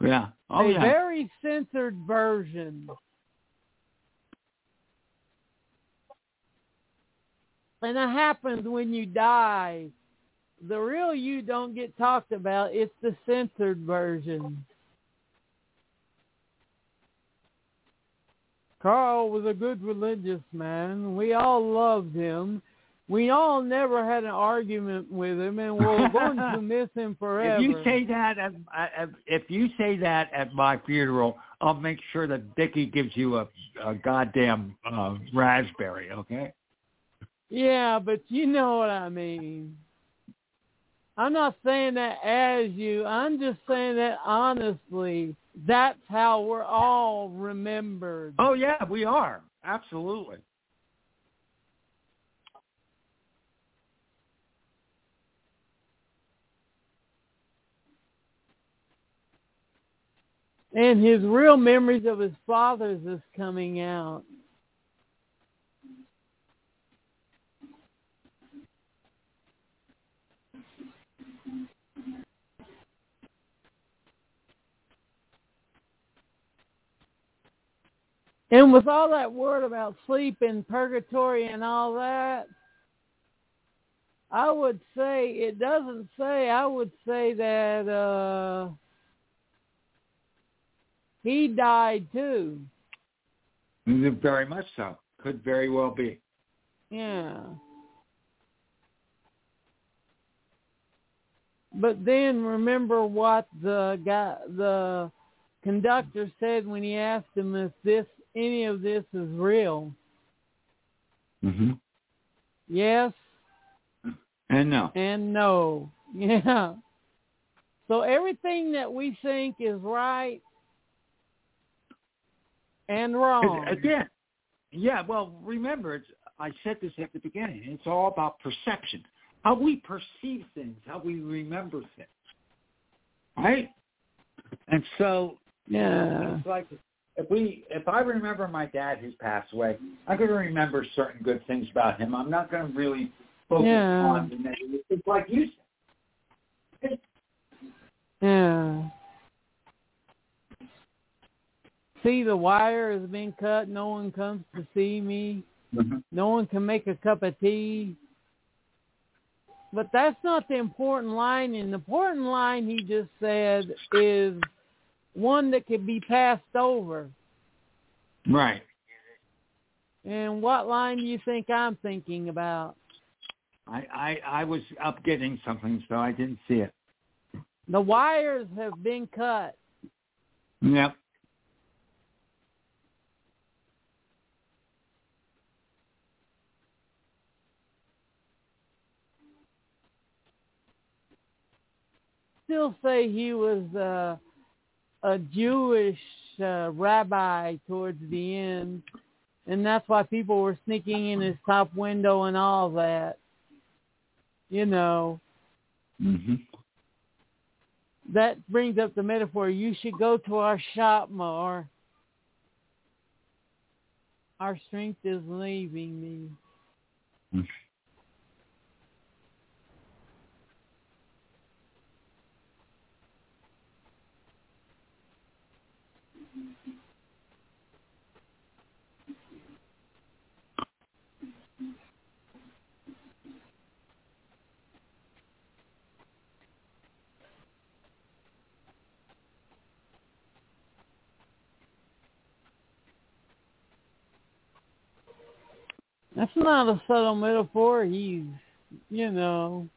Yeah. Oh,
a
yeah.
very censored version. And it happens when you die. The real you don't get talked about. It's the censored version. Carl was a good religious man. We all loved him. We all never had an argument with him, and we're going to miss him forever.
If you say that, at, if you say that at my funeral, I'll make sure that Dickie gives you a, a goddamn uh, raspberry. Okay.
Yeah, but you know what I mean. I'm not saying that as you. I'm just saying that honestly. That's how we're all remembered.
Oh yeah, we are absolutely.
And his real memories of his fathers is coming out. And with all that word about sleep and purgatory and all that, I would say it doesn't say. I would say that uh, he died too.
Mm, very much so. Could very well be.
Yeah. But then remember what the guy, the conductor said when he asked him if this any of this is real.
Mm-hmm.
Yes
And no.
and no. Yeah. So everything that we think is right and wrong.
Again, yeah. Well, remember, it's, I said this at the beginning. It's all about perception, how we perceive things, how we remember things, right? And so
Yeah.
it's like if we, if I remember my dad who's passed away, I'm going to remember certain good things about him. I'm not going to really focus
Yeah.
on the negative. It's like you said.
Yeah. See, the wire has been cut. No one comes to see me. Mm-hmm. No one can make a cup of tea. But that's not the important line. And the important line he just said is one that can be passed over.
Right.
And what line do you think I'm thinking about?
I, I I was up getting something, so I didn't see it.
The wires have been cut.
Yep.
Still say he was uh, a Jewish uh, rabbi towards the end, and that's why people were sneaking in his top window and all that. You know,
hmm
that brings up the metaphor. You should go to our shop more. Our strength is leaving me. That's not a subtle metaphor. He's, you know,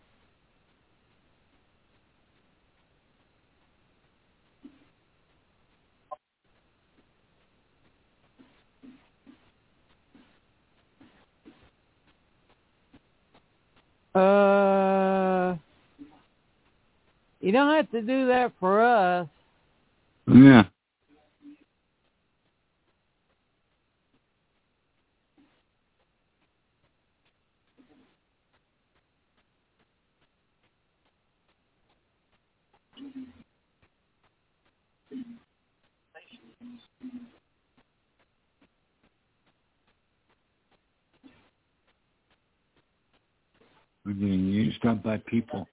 uh, you don't have to do that for us.
Yeah. We're used up by people.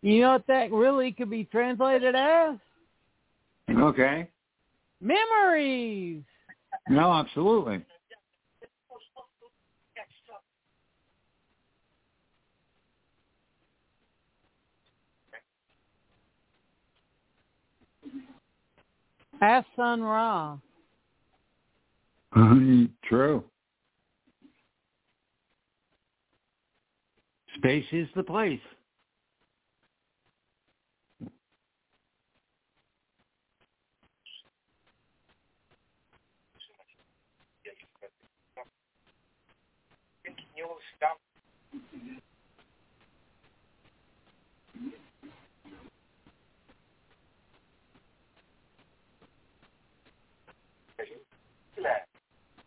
You know what that really could be translated as?
Okay.
Memories.
No, absolutely.
Ask Sun Ra.
True. Space is the place.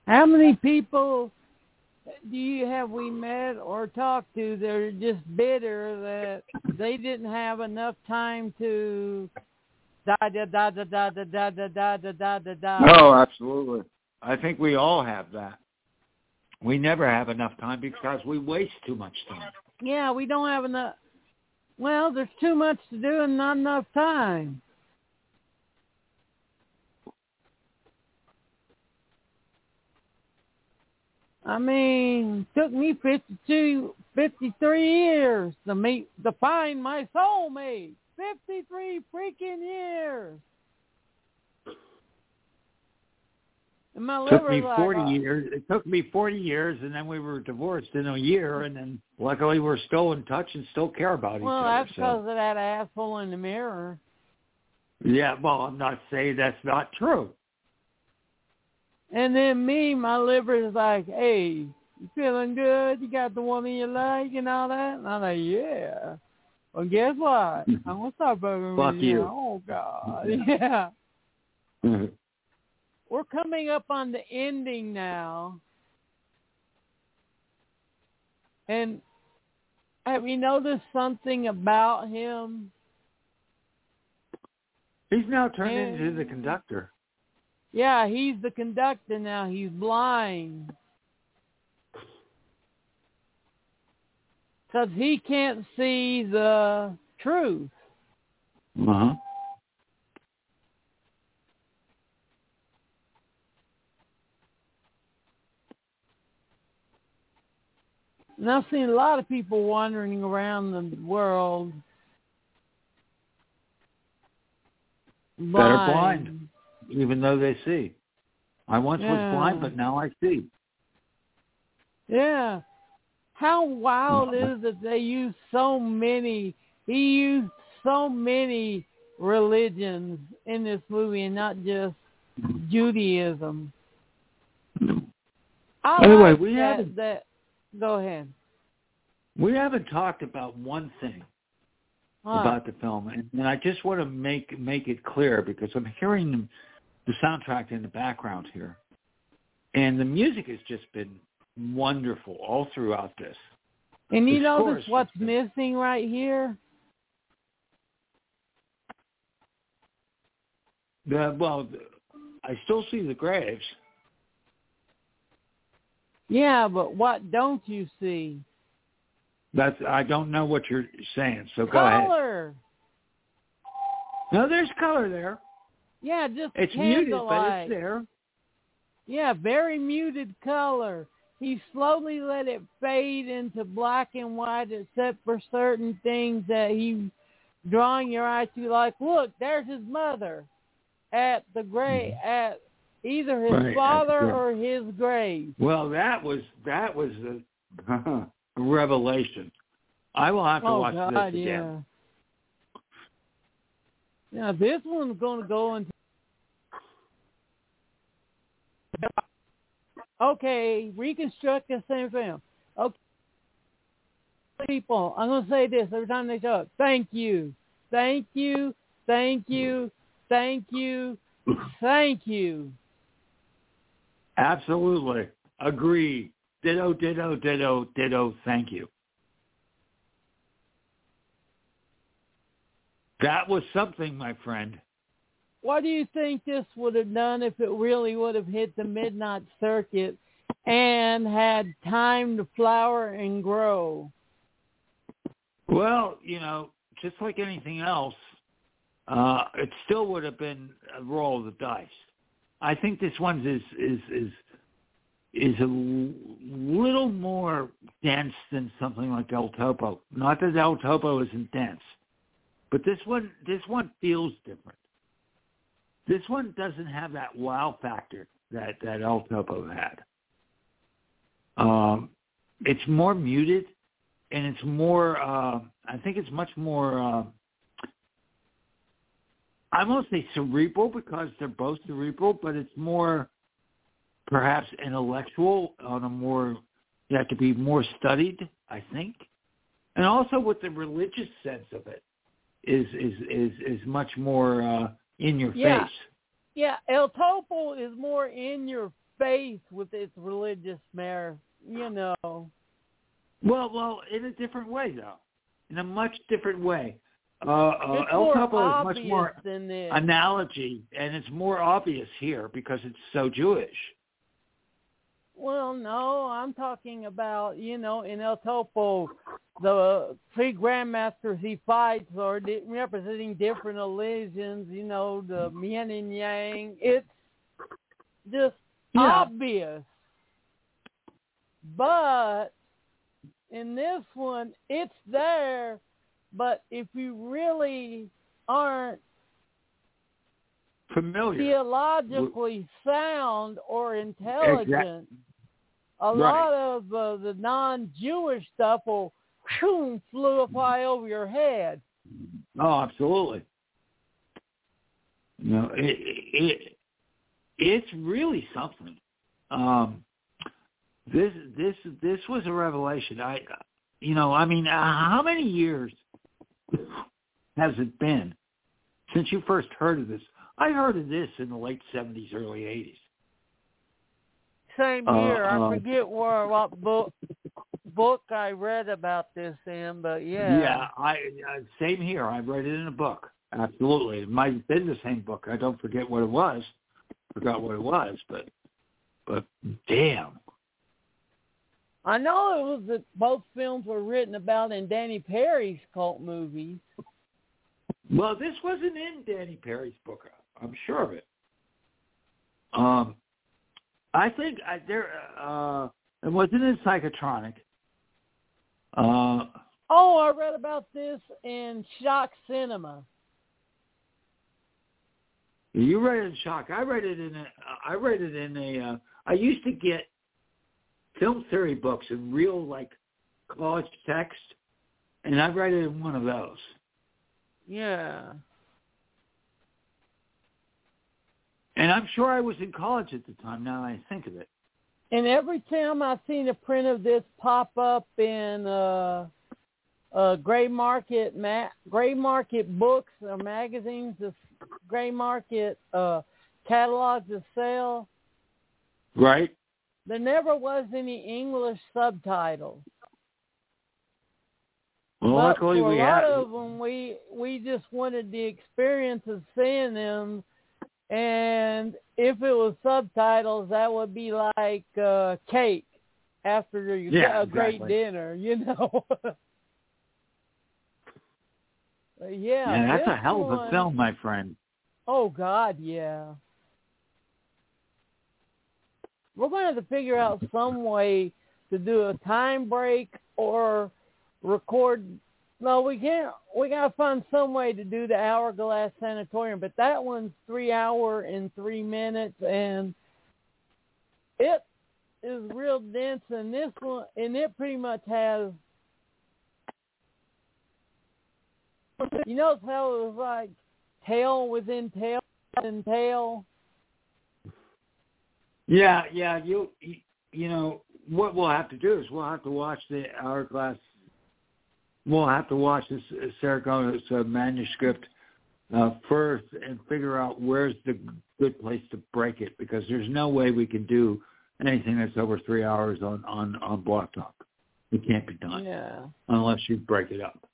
How many people do you have we met or talked to that are just bitter that they didn't have enough time to da da da da da da da da da da da da da.
Oh, absolutely. I think we all have that. We never have enough time because we waste too much time.
Yeah, we don't have enough. Well, there's too much to do and not enough time. I mean, took me 52, 53 years to meet, to find my soulmate. 53 freaking years. And my
It took me 40
uh,
years. It took me 40 years, and then we were divorced in a year, and then luckily we're still in touch and still care about
Well,
each other.
Well, that's because
So.
of that asshole in the mirror.
Yeah, well, I'm not saying that's not true.
And then me, my liver is like, hey, you feeling good? You got the one in your leg and all that? And I'm like, yeah. Well, guess what? I'm going to start bugging
Fuck
with
you.
Oh, God. Yeah. Mm-hmm. We're coming up on the ending now. And have you noticed something about him?
He's now turned
And-
into the conductor.
Yeah, he's the conductor now. He's blind. Because he can't see the truth.
Uh-huh.
And I've seen a lot of people wandering around the world blind.
That are blind. Even though they see. I once was blind, but now I see.
Yeah. How wild mm. is it they use so many he used so many religions in this movie and not just Judaism. I
By the way,
like
we
that,
haven't-
that go ahead.
We haven't talked about one thing
What?
about the film, and, and I just want to make make it clear because I'm hearing the soundtrack in the background here, and the music has just been wonderful all throughout this.
and you notice
score
what's
just-
missing right here?
The, well, I still see the graves.
Yeah, but what don't you see?
That's I don't know what you're saying, so go ahead.
Color.
No, there's color there.
Yeah, just
It's muted, but it's there.
Yeah, very muted color. He slowly let it fade into black and white except for certain things that he drawing your eye to like, look, there's his mother at the grave at either his
Mm-hmm. Right,
father or his grave.
Well, that was that was a, revelation. I will have to
oh
watch
God,
this again.
yeah. Now this one's gonna go into Okay, reconstruct the same film. Okay. People, I'm gonna say this every time they up. Thank you. Thank you. Thank you. Thank you. Thank you.
Absolutely. Agree. Ditto, ditto, ditto, ditto. Thank you. That was something, my friend.
What do you think this would have done if it really would have hit the midnight circuit and had time to flower and grow?
Well, you know, just like anything else, uh, it still would have been a roll of the dice. I think this one's is is is is a little more dense than something like El Topo. Not that El Topo isn't dense, but this one this one feels different. This one doesn't have that wow factor that that El Topo had. Um, it's more muted, and it's more. Uh, I think it's much more. Uh, I won't say cerebral because they're both cerebral, but it's more perhaps intellectual on a more. Have to be more studied, I think, and also with the religious sense of it is is is is much more uh, in your
Yeah.
face.
Yeah, El Topo is more in your face with its religious merit, you know.
Well, well, in a different way though, in a much different way. Uh, uh, El Topo is much more
than this.
analogy, and it's more obvious here because it's so Jewish.
Well, no, I'm talking about, you know, in El Topo, the three grandmasters he fights are di- representing different illusions, you know, the yin and yang. It's just
Yeah.
obvious. but in this one, it's there. But if you really aren't
Familiar.
theologically sound or intelligent, a
Right.
lot of uh, the non-Jewish stuff will whew, fly over your head.
Oh, absolutely. You know, it, it it's really something. Um, this this this was a revelation. I, you know, I mean, uh, how many years has it been since you first heard of this? I heard of this in the late seventies, early eighties.
Same
Uh,
here. I
uh,
forget where what book book I read about this in, but yeah.
Yeah, I uh, same here. I read it in a book. Absolutely, it might have been the same book. I don't forget what it was. Forgot what it was, but but damn.
I know it was that both films were written about in Danny Peary's cult movies.
Well, this wasn't in Danny Peary's book. I'm sure of it. Um, I think I, there. Uh, it wasn't in Psychotronic. Uh,
Oh, I read about this in Shock Cinema.
you read it in Shock. I read it in a. I read it in a. Uh, I used to get film theory books in real like college text, and I read it in one of those.
Yeah.
And I'm sure I was in college at the time. Now that I think of it.
And every time I've seen a print of this pop up in uh uh gray market ma- gray market books or magazines, the gray market uh catalogs of sale,
Right.
there never was any English subtitles.
Well,
but
luckily
for
we
a lot
had.
of them, we we just wanted the experience of seeing them, and if it was subtitles, that would be like uh, cake after you
Yeah,
a great
exactly.
dinner, you know. But yeah,
that's a hell of a film, my friend.
Oh God, yeah. We're going to have to figure out some way to do a time break or record. No, we can't. We got to find some way to do the Hourglass Sanatorium, but that one's three hour and three minutes, and it is real dense. And this one, and it pretty much has. You know how it was like tail within tail within tail.
Yeah, yeah. You, you know, what we'll have to do is we'll have to watch the Hourglass. We'll have to watch this uh, Saragossa uh, manuscript uh, first and figure out where's the good place to break it because there's no way we can do anything that's over three hours on on on Blog Talk. It can't be done
Yeah.
unless you break it up.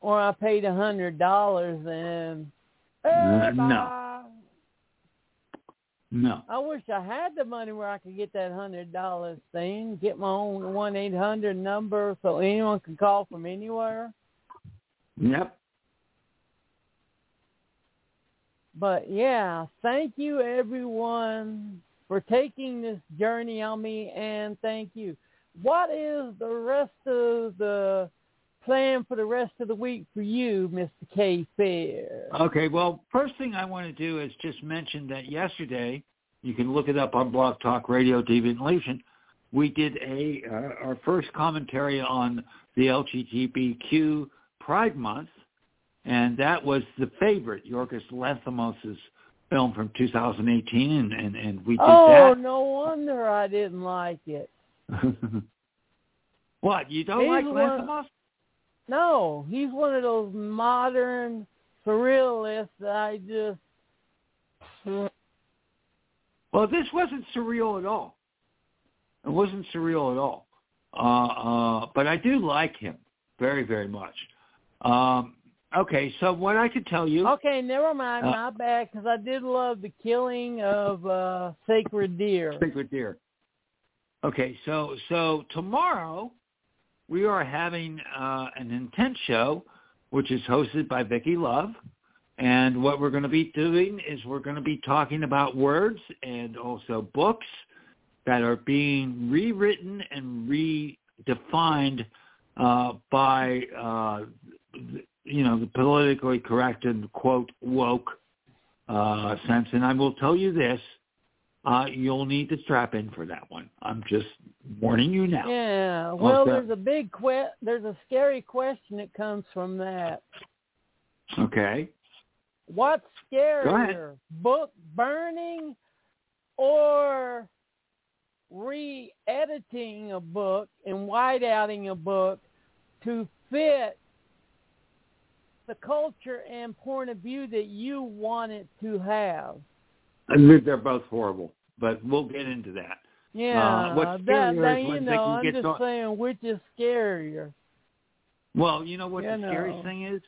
Or I paid a hundred dollars and.
Uh, no. No.
I wish I had the money where I could get that hundred dollars thing, get my own one eight hundred number so anyone can call from anywhere.
Yep.
But yeah, thank you everyone for taking this journey on me and thank you. What is the rest of the plan for the rest of the week for you, Mr. K Fair?
Okay, well, first thing I want to do is just mention that yesterday, you can look it up on Blog Talk Radio Deviant Legion, we did a uh, our first commentary on the LGBTQ Pride Month, and that was the favorite, Yorgos Lanthimos' film from 2018, and, and, and we did that.
Oh, no wonder I didn't like it.
what, you don't
He's
like Lanthimos?
No, he's one of those modern surrealists that I just
Well, this wasn't surreal at all. It wasn't surreal at all. Uh, uh, but I do like him very, very much. Um, okay, so what I could tell you,
Okay, never mind,
Uh,
my bad, because I did love the killing of uh sacred deer.
Sacred Deer. Okay, so so tomorrow we are having uh, an intense show, which is hosted by Vicky Love, and what we're going to be doing is we're going to be talking about words and also books that are being rewritten and redefined uh, by uh, you know the politically correct and quote woke uh, sense. And I will tell you this: uh, you'll need to strap in for that one. I'm just warning you now.
Yeah. Well, there's a big que- there's a scary question that comes from that.
Okay.
What's scarier, book burning or re-editing a book and whiteouting a book to fit the culture and point of view that you want it to have?
They're both horrible, but we'll get into that.
Yeah,
uh, what's
that, that, you know, I'm just
on-
saying which is scarier.
Well, you know what
You
the
know.
scariest thing is?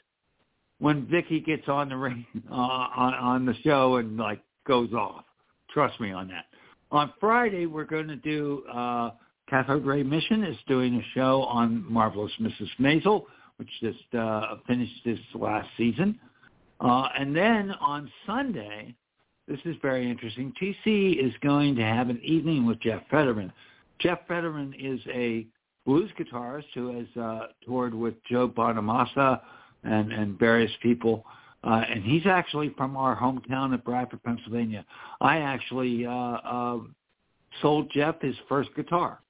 When Vicky gets on the ring uh, on, on the show and like goes off. Trust me on that. On Friday, we're going to do uh, Cathode Ray Mission is doing a show on Marvelous Mrs. Maisel, which just uh, finished this last season. Uh, and then on Sunday, this is very interesting. TC is going to have an evening with Jeff Fetterman. Jeff Fetterman is a blues guitarist who has uh, toured with Joe Bonamassa and, and various people. Uh, and he's actually from our hometown of Bradford, Pennsylvania. I actually uh, uh, sold Jeff his first guitar.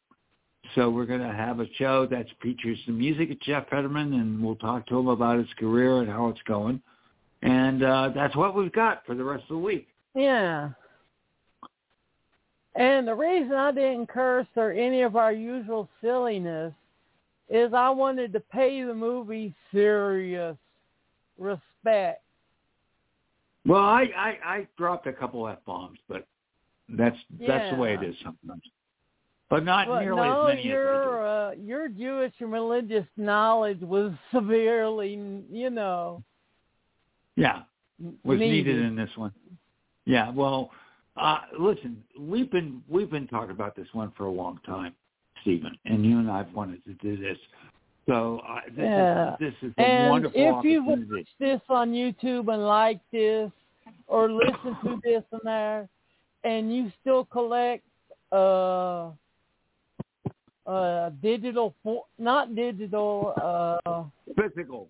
So we're going to have a show that features the music of Jeff Fetterman, and we'll talk to him about his career and how it's going. And uh, that's what we've got for the rest of the week.
Yeah. And the reason I didn't curse or any of our usual silliness is I wanted to pay the movie serious respect.
Well, I, I, I dropped a couple F bombs, but that's that's the way it is sometimes. But not
But
nearly
no,
as many
your uh, your Jewish and religious knowledge was severely, you know,
Yeah, was
needed.
needed in this one. Yeah, well, uh, listen, we've been we've been talking about this one for a long time, Stephen, and you and I've wanted to do this. So uh, this
Yeah.
is this is a
And
wonderful
if you watch this on YouTube and like this, or listen to this and there, and you still collect uh, uh, digital, fo- not digital, uh,
Physical.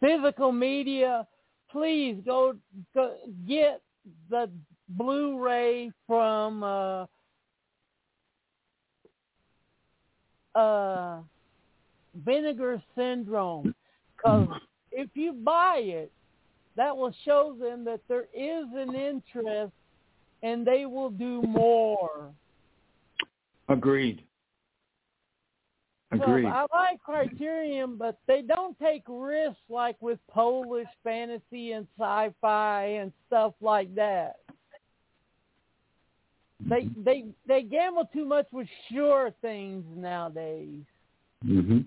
physical media, please go, go get the Blu-ray from uh, uh, Vinegar Syndrome. Because if you buy it, that will show them that there is an interest and they will do more.
Agreed. Agreed.
I like Criterion, but they don't take risks like with Polish fantasy and sci-fi and stuff like that. They they they gamble too much with sure things nowadays,
hmm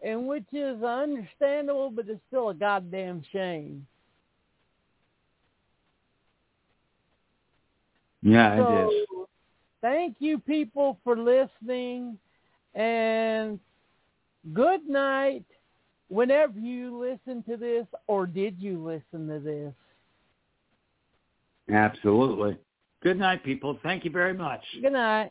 and which is understandable, but it's still a goddamn shame.
Yeah, it
so,
is.
Thank you, people, for listening, and good night. Whenever you listen to this, or did you listen to this?
Absolutely. Good night, people. Thank you very much.
Good night.